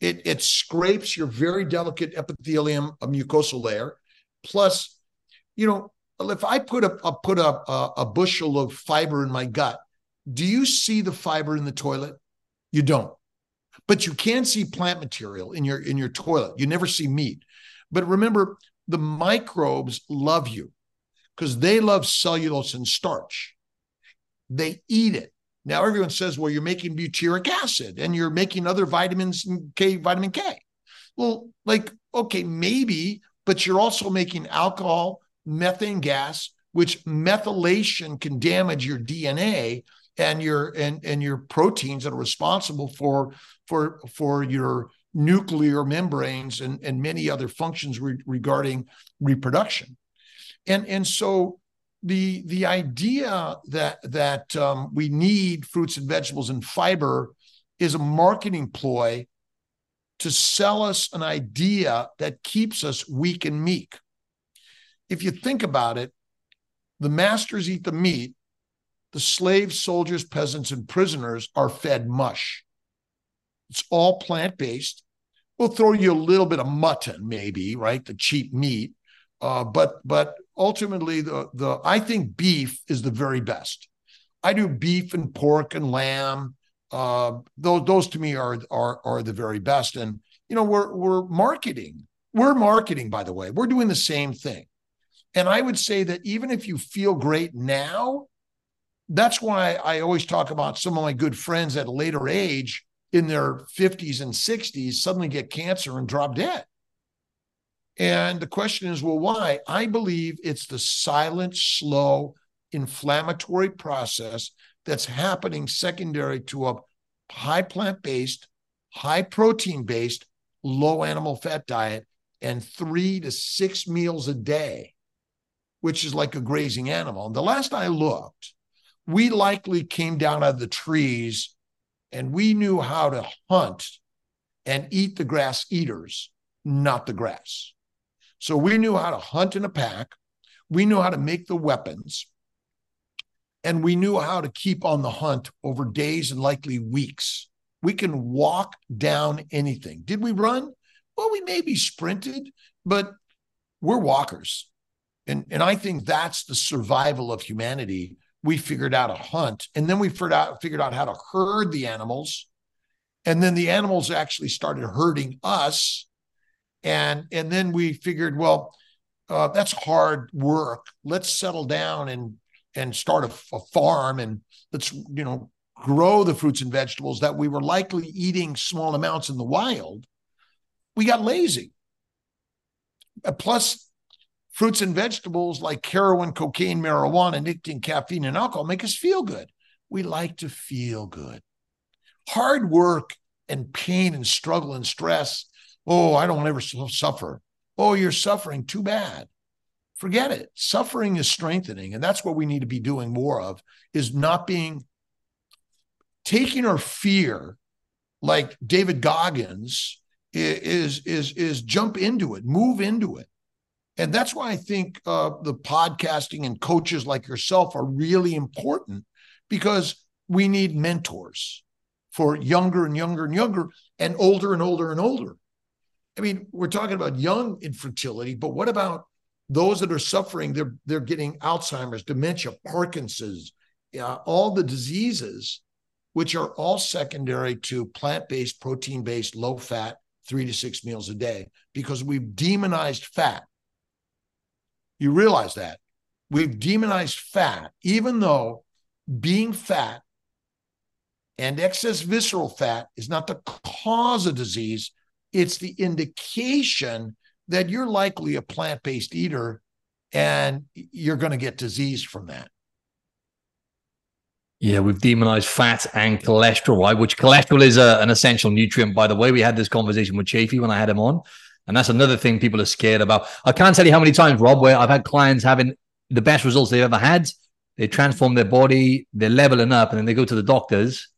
It it scrapes your very delicate epithelium, a mucosal layer. Plus, you know, if I put a, a put a, a a bushel of fiber in my gut, do you see the fiber in the toilet? You don't. But you can see plant material in your in your toilet. You never see meat. But remember, the microbes love you because they love cellulose and starch. They eat it. Now everyone says, well, you're making butyric acid and you're making other vitamins K, vitamin K. Well, like, okay, maybe, but you're also making alcohol, methane gas, which methylation can damage your DNA and your and and your proteins that are responsible for for for your nuclear membranes and and many other functions re- regarding reproduction and and so the the idea that that um, we need fruits and vegetables and fiber is a marketing ploy to sell us an idea that keeps us weak and meek if you think about it the masters eat the meat the slaves, soldiers, peasants, and prisoners are fed mush. It's all plant based. We'll throw you a little bit of mutton, maybe, right? The cheap meat. Uh, but but ultimately, the the I think beef is the very best. I do beef and pork and lamb. Uh, those those to me are are are the very best. And you know, we're we're marketing. We're marketing, by the way. We're doing the same thing. And I would say that even if you feel great now, that's why I always talk about some of my good friends at a later age in their 50s and 60s suddenly get cancer and drop dead. And the question is, well, why? I believe it's the silent, slow, inflammatory process that's happening secondary to a high plant based, high protein based, low animal fat diet and three to six meals a day, which is like a grazing animal. And the last I looked, we likely came down out of the trees and we knew how to hunt and eat the grass eaters, not the grass. So we knew how to hunt in a pack. We knew how to make the weapons. And we knew how to keep on the hunt over days and likely weeks. We can walk down anything. Did we run? Well, we maybe sprinted, but we're walkers. And, and I think that's the survival of humanity we figured out a hunt and then we figured out figured out how to herd the animals and then the animals actually started herding us and and then we figured well uh, that's hard work let's settle down and and start a, a farm and let's you know grow the fruits and vegetables that we were likely eating small amounts in the wild we got lazy uh, plus fruits and vegetables like heroin, cocaine, marijuana, nicotine, caffeine, and alcohol make us feel good. We like to feel good. Hard work and pain and struggle and stress. Oh, I don't ever suffer. Oh, you're suffering. Too bad. Forget it. Suffering is strengthening. And that's what we need to be doing more of is not being taking our fear like David Goggins is is is jump into it, move into it. And that's why I think uh, the podcasting and coaches like yourself are really important because we need mentors for younger and younger and younger and older and older and older. I mean, we're talking about young infertility, but what about those that are suffering? They're they're getting Alzheimer's, dementia, Parkinson's, uh, all the diseases, which are all secondary to plant-based, protein-based, low-fat, three to six meals a day, because we've demonized fat. You realize that we've demonized fat, even though being fat and excess visceral fat is not the cause of disease, it's the indication that you're likely a plant based eater and you're going to get disease from that. Yeah, we've demonized fat and cholesterol, right? Which cholesterol is a, an essential nutrient, by the way. We had this conversation with Chaffee when I had him on. And that's another thing people are scared about. I can't tell you how many times, Rob, where I've had clients having the best results they've ever had they transform their body, they're leveling up, and then they go to the doctors,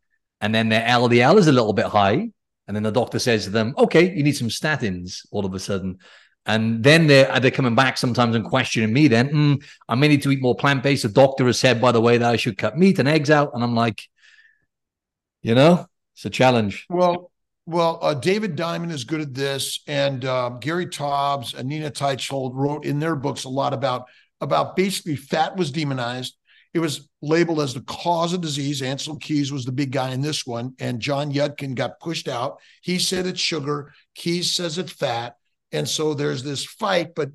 and then their LDL is a little bit high. And then the doctor says to them, okay, you need some statins all of a sudden. And then they're, they're coming back sometimes and questioning me then, mm, I may need to eat more plant based. The doctor has said, by the way, that I should cut meat and eggs out. And I'm like, you know, it's a challenge. Well, well, uh, David Diamond is good at this, and uh, Gary Taubes and Nina Teicholz wrote in their books a lot about about basically fat was demonized. It was labeled as the cause of disease. Ancel Keys was the big guy in this one, and John Yudkin got pushed out. He said it's sugar. Keys says it's fat, and so there's this fight. But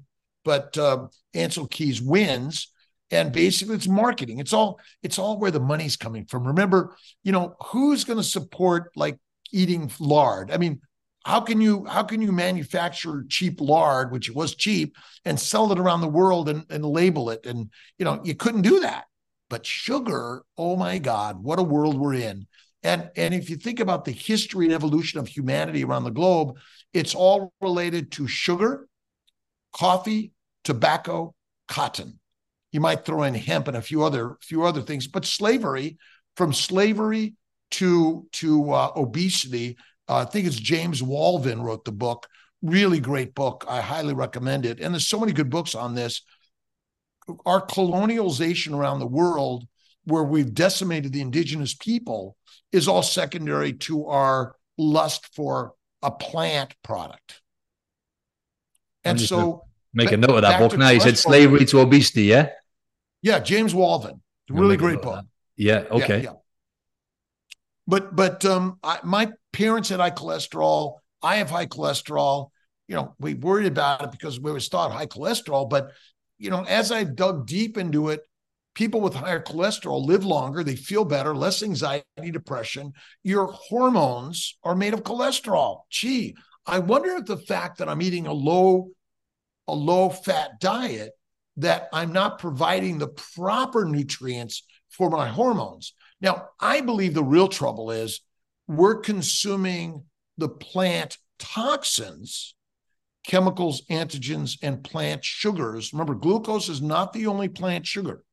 but uh, Ancel Keys wins, and basically it's marketing. It's all it's all where the money's coming from. Remember, you know who's going to support like eating lard. I mean, how can you how can you manufacture cheap lard, which was cheap, and sell it around the world and, and label it? And you know, you couldn't do that. But sugar, oh my God, what a world we're in. And, and if you think about the history and evolution of humanity around the globe, it's all related to sugar, coffee, tobacco, cotton. You might throw in hemp and a few other few other things, but slavery, from slavery to to uh, obesity. Uh, I think it's James Walvin wrote the book. Really great book. I highly recommend it. And there's so many good books on this. Our colonialization around the world, where we've decimated the indigenous people, is all secondary to our lust for a plant product. And so, make a note of that book now. You said slavery to obesity, yeah? Yeah, James Walvin. Really great book. Yeah, okay. Yeah, yeah. But but um, I, my parents had high cholesterol. I have high cholesterol. You know, we worried about it because we was thought high cholesterol. But you know, as I've dug deep into it, people with higher cholesterol live longer. They feel better, less anxiety, depression. Your hormones are made of cholesterol. Gee, I wonder if the fact that I'm eating a low a low fat diet that I'm not providing the proper nutrients for my hormones. Now, I believe the real trouble is we're consuming the plant toxins, chemicals, antigens, and plant sugars. Remember, glucose is not the only plant sugar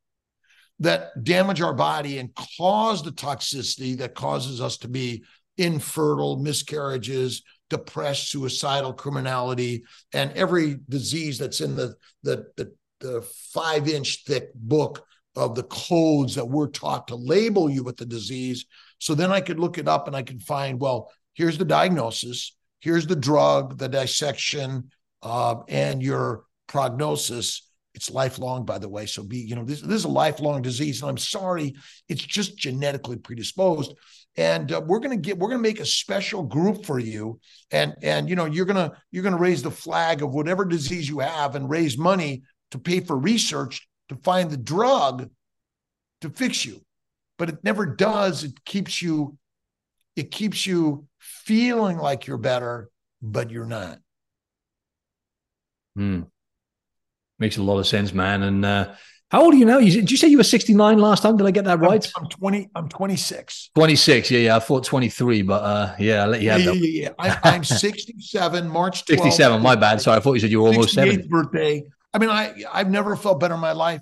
that damage our body and cause the toxicity that causes us to be infertile, miscarriages, depressed, suicidal, criminality, and every disease that's in the the the, the five inch thick book of the codes that we're taught to label you with the disease. So then I could look it up and I could find, well, here's the diagnosis, here's the drug, the dissection, uh, and your prognosis. It's lifelong, by the way. So be, you know, this, this is a lifelong disease. And I'm sorry, it's just genetically predisposed. And uh, we're gonna get, we're gonna make a special group for you. And and you know, you're gonna you're gonna raise the flag of whatever disease you have and raise money to pay for research to find the drug to fix you but it never does it keeps you it keeps you feeling like you're better but you're not hmm. makes a lot of sense man and uh how old are you now? You, did you say you were 69 last time? Did I get that right? I'm, I'm 20. I'm 26. 26. Yeah, yeah. I thought 23, but uh, yeah, I'll let you have yeah, yeah, yeah. I, am <laughs> 67, March 12th. 67. My bad. Sorry, I thought you said you were almost 70. birthday. I mean, I I've never felt better in my life.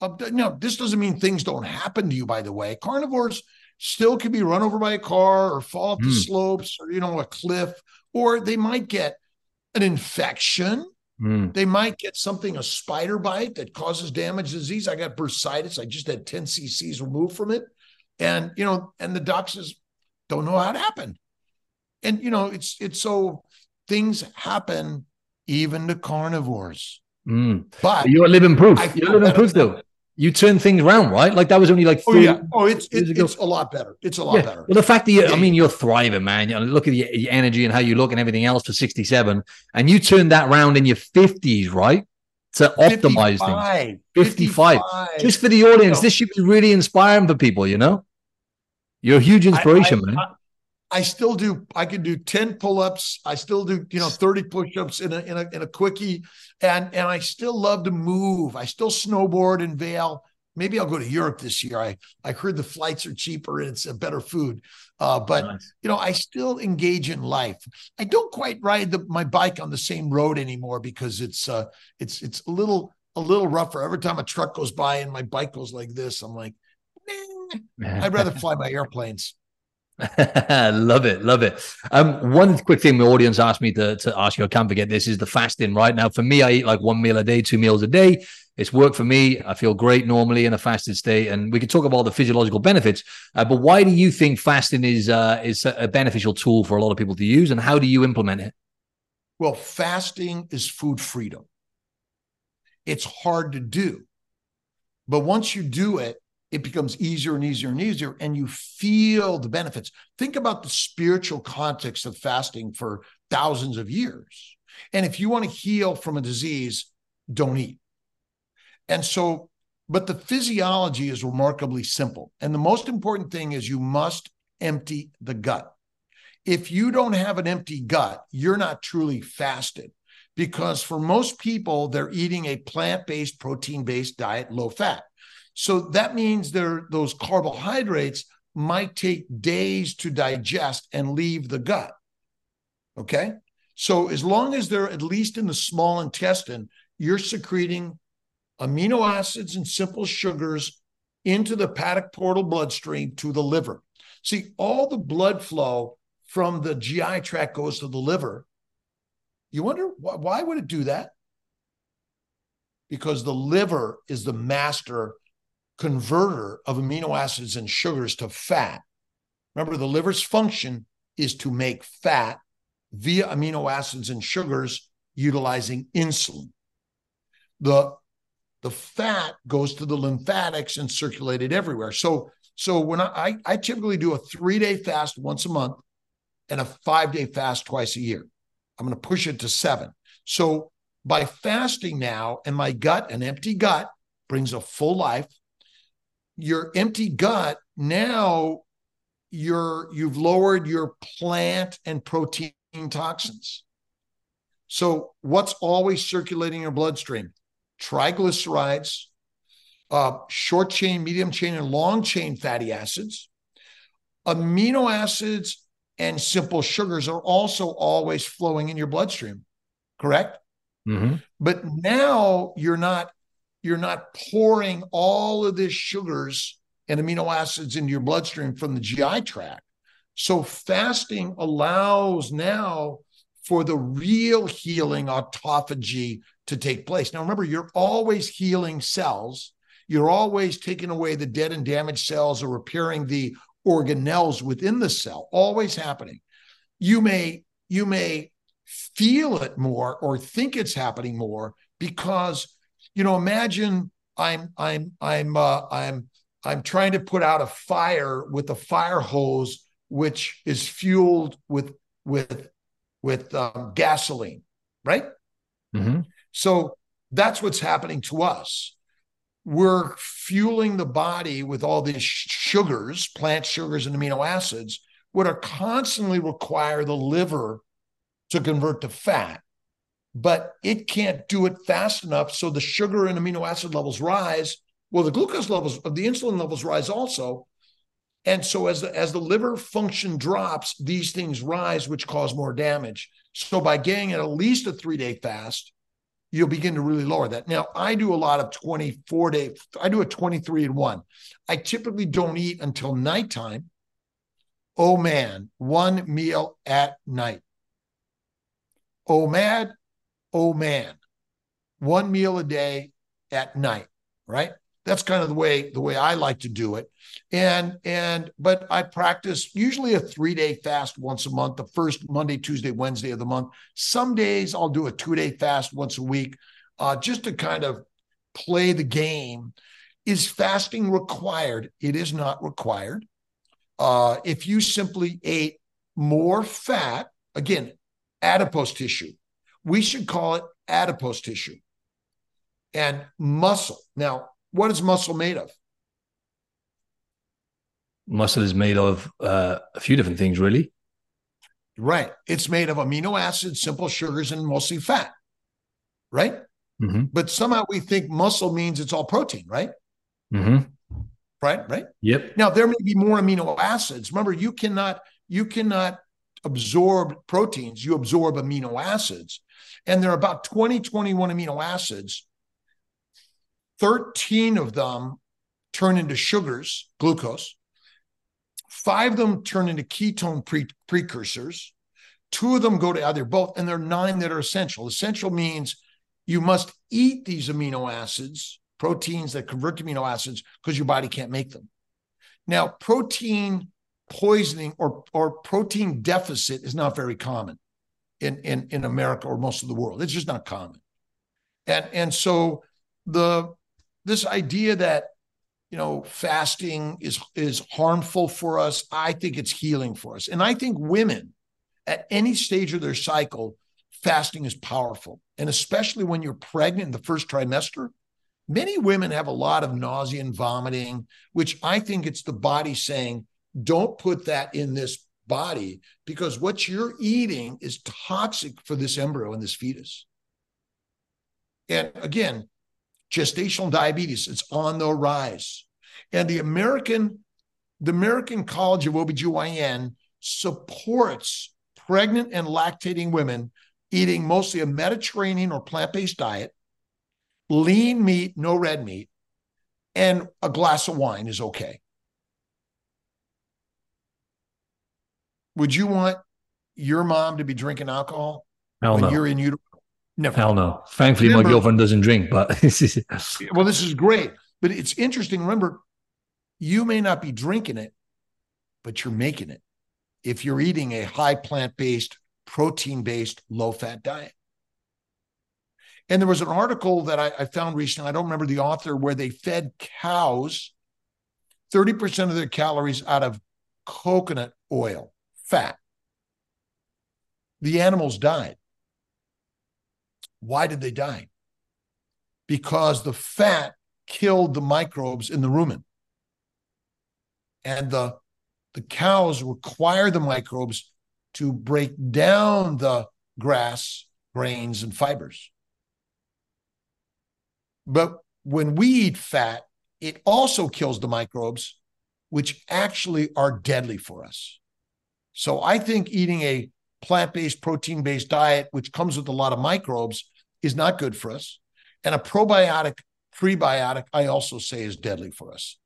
Uh, no, this doesn't mean things don't happen to you. By the way, carnivores still can be run over by a car or fall off mm. the hmm. slopes or you know a cliff, or they might get an infection. Mm. They might get something, a spider bite that causes damage disease. I got bursitis. I just had 10 cc's removed from it. And, you know, and the doctors don't know how it happened. And, you know, it's, it's so things happen even to carnivores. Mm. But you're living proof. You're living proof, though. You turn things around, right? Like that was only like. Oh yeah. Oh, it's it, it's a lot better. It's a lot yeah. better. Well, the fact that you, I mean, you're thriving, man. You know, look at your, your energy and how you look and everything else for 67, and you turned that round in your 50s, right? To optimize 55, things. 55. 55. Just for the audience, you know, this should be really inspiring for people. You know, you're a huge inspiration, I, I, man. I, I still do. I can do ten pull-ups. I still do, you know, thirty push-ups in a in a in a quickie, and and I still love to move. I still snowboard in Vail. Maybe I'll go to Europe this year. I I heard the flights are cheaper and it's a better food. Uh, but nice. you know, I still engage in life. I don't quite ride the, my bike on the same road anymore because it's uh it's it's a little a little rougher. Every time a truck goes by and my bike goes like this, I'm like, nah, <laughs> I'd rather fly my airplanes. <laughs> love it, love it. Um, one quick thing the audience asked me to, to ask you, I can't forget this is the fasting. Right now, for me, I eat like one meal a day, two meals a day. It's worked for me. I feel great normally in a fasted state, and we could talk about all the physiological benefits. Uh, but why do you think fasting is uh, is a beneficial tool for a lot of people to use, and how do you implement it? Well, fasting is food freedom. It's hard to do, but once you do it, it becomes easier and easier and easier, and you feel the benefits. Think about the spiritual context of fasting for thousands of years. And if you want to heal from a disease, don't eat. And so, but the physiology is remarkably simple. And the most important thing is you must empty the gut. If you don't have an empty gut, you're not truly fasted because for most people, they're eating a plant based, protein based diet, low fat. So that means there those carbohydrates might take days to digest and leave the gut. Okay. So as long as they're at least in the small intestine, you're secreting amino acids and simple sugars into the hepatic portal bloodstream to the liver. See, all the blood flow from the GI tract goes to the liver. You wonder why, why would it do that? Because the liver is the master converter of amino acids and sugars to fat. Remember, the liver's function is to make fat via amino acids and sugars utilizing insulin. The, the fat goes to the lymphatics and circulated everywhere. So, so when I, I, typically do a three day fast once a month and a five day fast twice a year. I'm going to push it to seven. So by fasting now and my gut, an empty gut brings a full life your empty gut now you're you've lowered your plant and protein toxins. So what's always circulating in your bloodstream? Triglycerides uh, short chain medium chain and long chain fatty acids. Amino acids and simple sugars are also always flowing in your bloodstream correct? Mm-hmm. but now you're not you're not pouring all of this sugars and amino acids into your bloodstream from the GI tract. So fasting allows now for the real healing autophagy to take place. Now remember, you're always healing cells. You're always taking away the dead and damaged cells or repairing the organelles within the cell, always happening. You may you may feel it more or think it's happening more because you know, imagine I'm I'm I'm uh, I'm I'm trying to put out a fire with a fire hose which is fueled with with with um, gasoline, right? Mm-hmm. So that's what's happening to us. We're fueling the body with all these sugars, plant sugars and amino acids, what are constantly require the liver to convert to fat but it can't do it fast enough. So the sugar and amino acid levels rise. Well, the glucose levels of the insulin levels rise also. And so as the as the liver function drops, these things rise, which cause more damage. So by getting at least a three-day fast, you'll begin to really lower that. Now, I do a lot of 24 day, I do a 23 and one. I typically don't eat until nighttime. Oh man, one meal at night. Oh man, oh man, one meal a day at night, right? That's kind of the way the way I like to do it. And and but I practice usually a 3-day fast once a month, the first Monday, Tuesday, Wednesday of the month. Some days I'll do a 2-day fast once a week uh, just to kind of play the game. Is fasting required? It is not required. Uh, if you simply ate more fat, again, adipose tissue, we should call it adipose tissue and muscle. Now, what is muscle made of? Muscle is made of uh, a few different things, really. Right. It's made of amino acids, simple sugars, and mostly fat. Right. Mm-hmm. But somehow we think muscle means it's all protein, right? Mm-hmm. Right. Right. Yep. Now there may be more amino acids. Remember, you cannot you cannot absorb proteins. You absorb amino acids and there are about 20, 21 amino acids 13 of them turn into sugars, glucose. Five of them turn into ketone pre- precursors. Two of them go to either both, and there are nine that are essential. Essential means you must eat these amino acids, proteins that convert to amino acids, because your body can't make them. Now, protein poisoning or, or protein deficit is not very common in, in, in America or most of the world. It's just not common. And, and so the this idea that you know fasting is is harmful for us, I think it's healing for us. And I think women at any stage of their cycle, fasting is powerful. And especially when you're pregnant in the first trimester, many women have a lot of nausea and vomiting, which I think it's the body saying, don't put that in this body because what you're eating is toxic for this embryo and this fetus. And again, gestational diabetes, it's on the rise. And the American, the American College of OBGYN supports pregnant and lactating women eating mostly a Mediterranean or plant-based diet, lean meat, no red meat, and a glass of wine is okay. Would you want your mom to be drinking alcohol Hell when no. you're in utero? Never. Hell no. Thankfully, remember, my girlfriend doesn't drink, but <laughs> well, this is great. But it's interesting. Remember, you may not be drinking it, but you're making it if you're eating a high plant based, protein based, low fat diet. And there was an article that I, I, found recently, I don't remember the author, where they fed cows 30% of their calories out of coconut oil, fat. The animals died. Why did they die? Because the fat killed the microbes in the rumen. And the, the cows require the microbes to break down the grass, grains, and fibers. But when we eat fat, it also kills the microbes, which actually are deadly for us. So I think eating a plant based, protein based diet, which comes with a lot of microbes, is not good for us. And a probiotic, prebiotic, I also say is deadly for us.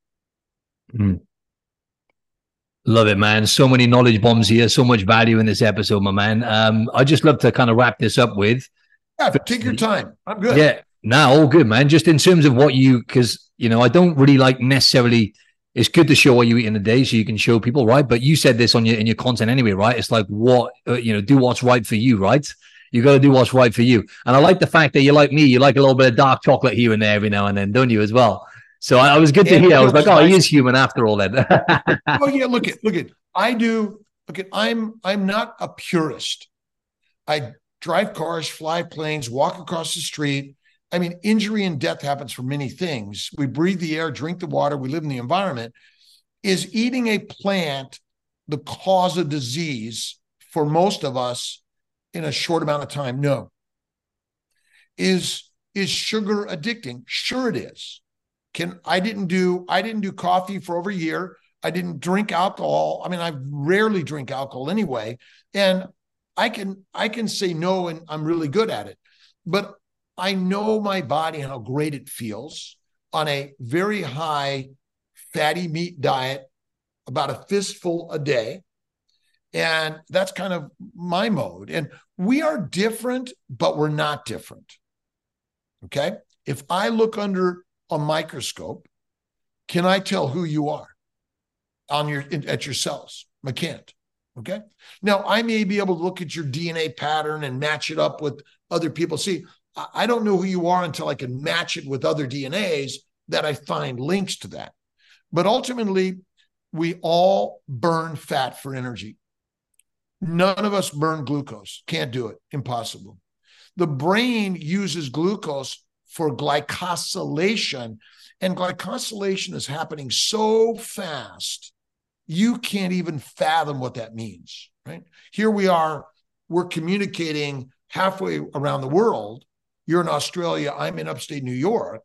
Mm. Love it, man. So many knowledge bombs here, so much value in this episode, my man. Um, I just love to kind of wrap this up with. Yeah, take your time. I'm good. Yeah, now all good, man. Just in terms of what you, because you know, I don't really like necessarily it's good to show what you eat in a day so you can show people, right? But you said this on your in your content anyway, right? It's like what uh, you know, do what's right for you, right? You got to do what's right for you. And I like the fact that you like me, you like a little bit of dark chocolate here and there every now and then, don't you, as well? So I, I was good to hear. I was like, oh, he is human after all. Then. <laughs> oh yeah, look at look at. I do. Look at. I'm I'm not a purist. I drive cars, fly planes, walk across the street. I mean, injury and death happens from many things. We breathe the air, drink the water, we live in the environment. Is eating a plant the cause of disease for most of us in a short amount of time? No. Is is sugar addicting? Sure it is. Can I didn't do I didn't do coffee for over a year. I didn't drink alcohol. I mean, I rarely drink alcohol anyway. And I can I can say no and I'm really good at it. But I know my body and how great it feels on a very high fatty meat diet, about a fistful a day. And that's kind of my mode. And we are different, but we're not different. Okay. If I look under a microscope, can I tell who you are on your at your cells? I can't. Okay. Now I may be able to look at your DNA pattern and match it up with other people. See, I don't know who you are until I can match it with other DNAs that I find links to that. But ultimately, we all burn fat for energy. None of us burn glucose. Can't do it. Impossible. The brain uses glucose for glycosylation, and glycosylation is happening so fast, you can't even fathom what that means, right? Here we are, we're communicating halfway around the world. You're in Australia, I'm in upstate New York.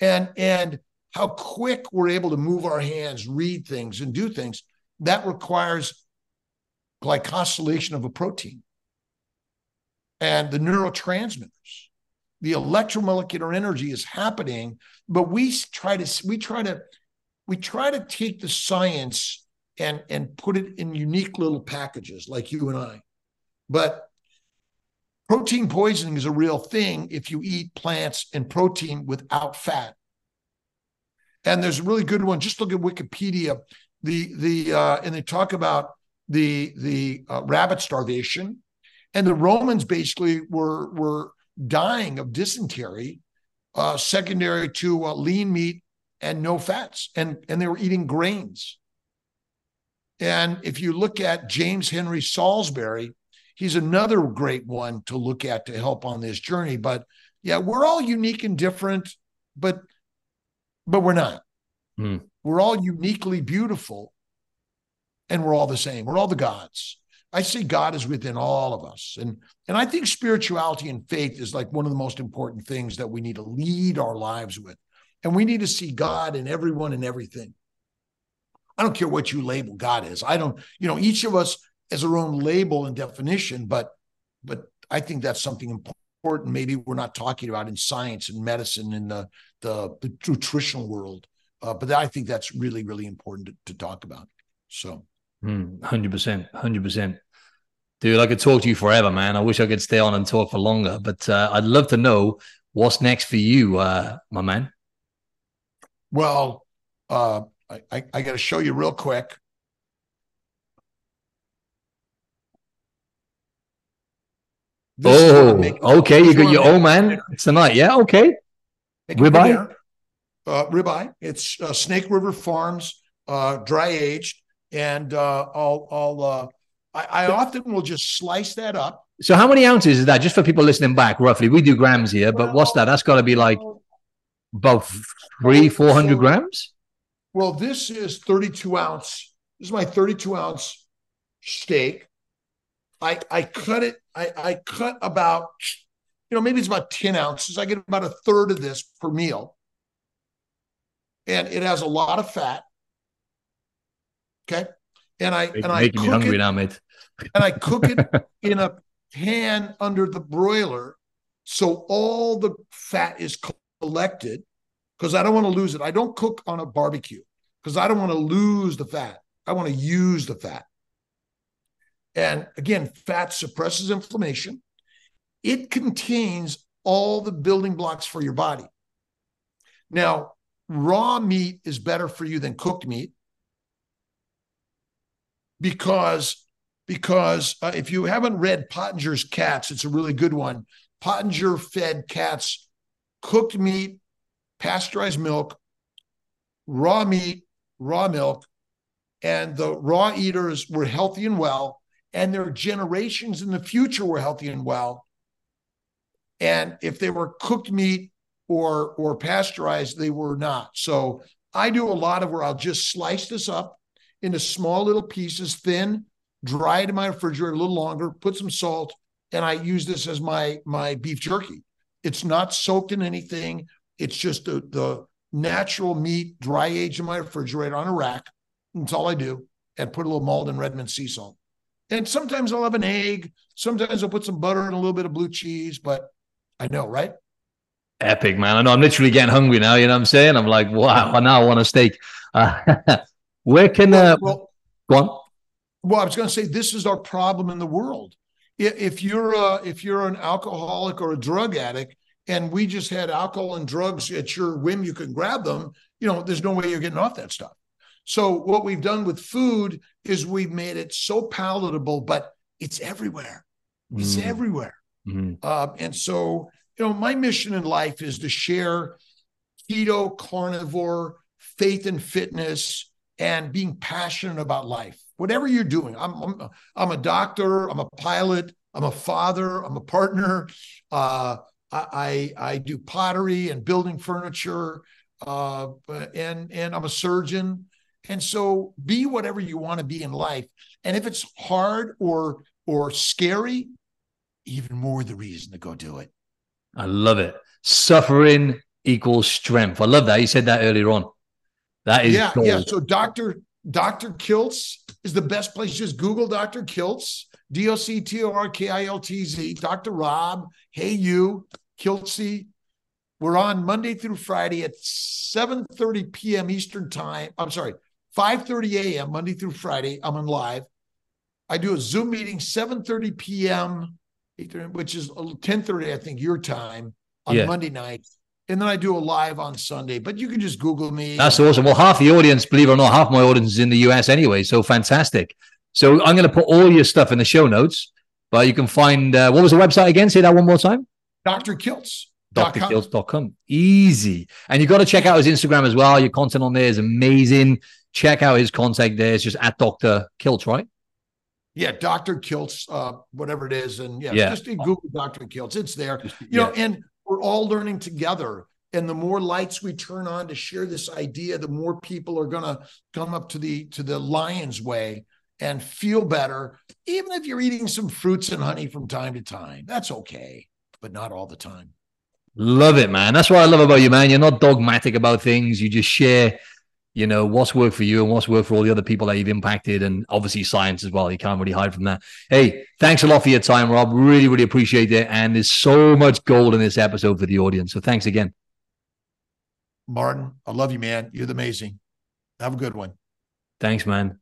And and how quick we're able to move our hands, read things, and do things, that requires glycosylation of a protein and the neurotransmitters the electromolecular energy is happening, but we try to we try to we try to take the science and and put it in unique little packages like you and I. But protein poisoning is a real thing if you eat plants and protein without fat. And there's a really good one. Just look at Wikipedia. The the uh, and they talk about the the uh, rabbit starvation, and the Romans basically were were dying of dysentery, uh, secondary to uh, lean meat and no fats, and and they were eating grains. And if you look at James Henry Salisbury, he's another great one to look at to help on this journey. But yeah, we're all unique and different, but but we're not. Hmm. We're all uniquely beautiful, and we're all the same. We're all the gods. I say God is within all of us. And, and I think spirituality and faith is like one of the most important things that we need to lead our lives with. And we need to see God in everyone and everything. I don't care what you label God is. I don't, you know, each of us has our own label and definition, but but I think that's something important. Maybe we're not talking about in science and medicine in the the, the nutritional world. Uh, but I think that's really, really important to, to talk about. So hmm, Hundred percent, hundred percent, dude. I could talk to you forever, man. I wish I could stay on and talk for longer, but uh, I'd love to know what's next for you, uh, my man. Well, uh, I, I, I got to show you real quick. This oh, okay. You got your old man tonight. Yeah, okay. Ribeye. Uh, ribeye. It's uh, Snake River Farms, uh, dry aged, and uh, I'll I'll uh, I, I often will just slice that up. So how many ounces is that? Just for people listening back, roughly. We do grams here, but what's that? That's got to be like about three, four hundred grams. Well, this is 32 ounce. This is my 32 ounce steak. I I cut it. I I cut about, you know, maybe it's about 10 ounces. I get about a third of this per meal. And it has a lot of fat. Okay. And I Make, and I cook hungry it, now, mate. and I cook it <laughs> in a pan under the broiler so all the fat is collected because I don't want to lose it. I don't cook on a barbecue because I don't want to lose the fat. I want to use the fat. And again, fat suppresses inflammation. It contains all the building blocks for your body. Now, raw meat is better for you than cooked meat because because uh, if you haven't read Pottenger's Cats, it's a really good one. Pottenger fed cats cooked meat pasteurized milk, raw meat, raw milk, and the raw eaters were healthy and well, and their generations in the future were healthy and well. And if they were cooked meat or or pasteurized, they were not. So I do a lot of where I'll just slice this up into small little pieces, thin, dry it in my refrigerator a little longer, put some salt, and I use this as my my beef jerky. It's not soaked in anything. It's just the, the natural meat, dry aged in my refrigerator on a rack. That's all I do. And put a little Maldon Redmond sea salt. And sometimes I'll have an egg. Sometimes I'll put some butter and a little bit of blue cheese, but I know, right? Epic, man. I know I'm literally getting hungry now. You know what I'm saying? I'm like, wow, I now want a steak. Uh, <laughs> where can, uh, well, go on? Well, I was going to say, this is our problem in the world. If you're a, if you're an alcoholic or a drug addict, and we just had alcohol and drugs at your whim, you can grab them, you know, there's no way you're getting off that stuff. So what we've done with food is we've made it so palatable, but it's everywhere. It's mm. everywhere. Mm. Uh, and so, you know, my mission in life is to share keto, carnivore, faith and fitness, and being passionate about life. Whatever you're doing, I'm I'm, I'm a doctor, I'm a pilot, I'm a father, I'm a partner. Uh, I, I, do pottery and building furniture, uh, and and I'm a surgeon. And so, be whatever you want to be in life. And if it's hard or or scary, even more the reason to go do it. I love it. Suffering equals strength. I love that. You said that earlier on. That is yeah, gold. yeah. So Doctor Doctor Kiltz is the best place. Just Google Doctor Kiltz, D O C T O R K I L T Z, Doctor Rob. Hey you, Kiltzy. We're on Monday through Friday at 7:30 p.m. Eastern time. I'm sorry, 5:30 a.m. Monday through Friday. I'm on live. I do a Zoom meeting 7:30 p.m. which is 10:30 I think your time on yeah. Monday night. And then I do a live on Sunday, but you can just Google me. That's awesome. Well, half the audience, believe it or not, half my audience is in the US anyway. So fantastic. So I'm going to put all your stuff in the show notes, but you can find, uh, what was the website again? Say that one more time. Dr. Kiltz. drkiltz.com. Easy. And you've got to check out his Instagram as well. Your content on there is amazing. Check out his contact there. It's just at Dr. Kiltz, right? Yeah, Dr. Kiltz, uh, whatever it is. And yeah, yeah. just Google Dr. Kiltz. It's there. You yeah. know, and we're all learning together. And the more lights we turn on to share this idea, the more people are gonna come up to the to the lion's way and feel better. Even if you're eating some fruits and honey from time to time, that's okay, but not all the time. Love it, man. That's what I love about you, man. You're not dogmatic about things. You just share you know what's worked for you and what's worked for all the other people that you've impacted and obviously science as well. You can't really hide from that. Hey thanks a lot for your time rob. Really really appreciate it. And there's so much gold in this episode for the audience. So thanks again. Martin i love you man. You're amazing. Have a good one. Thanks man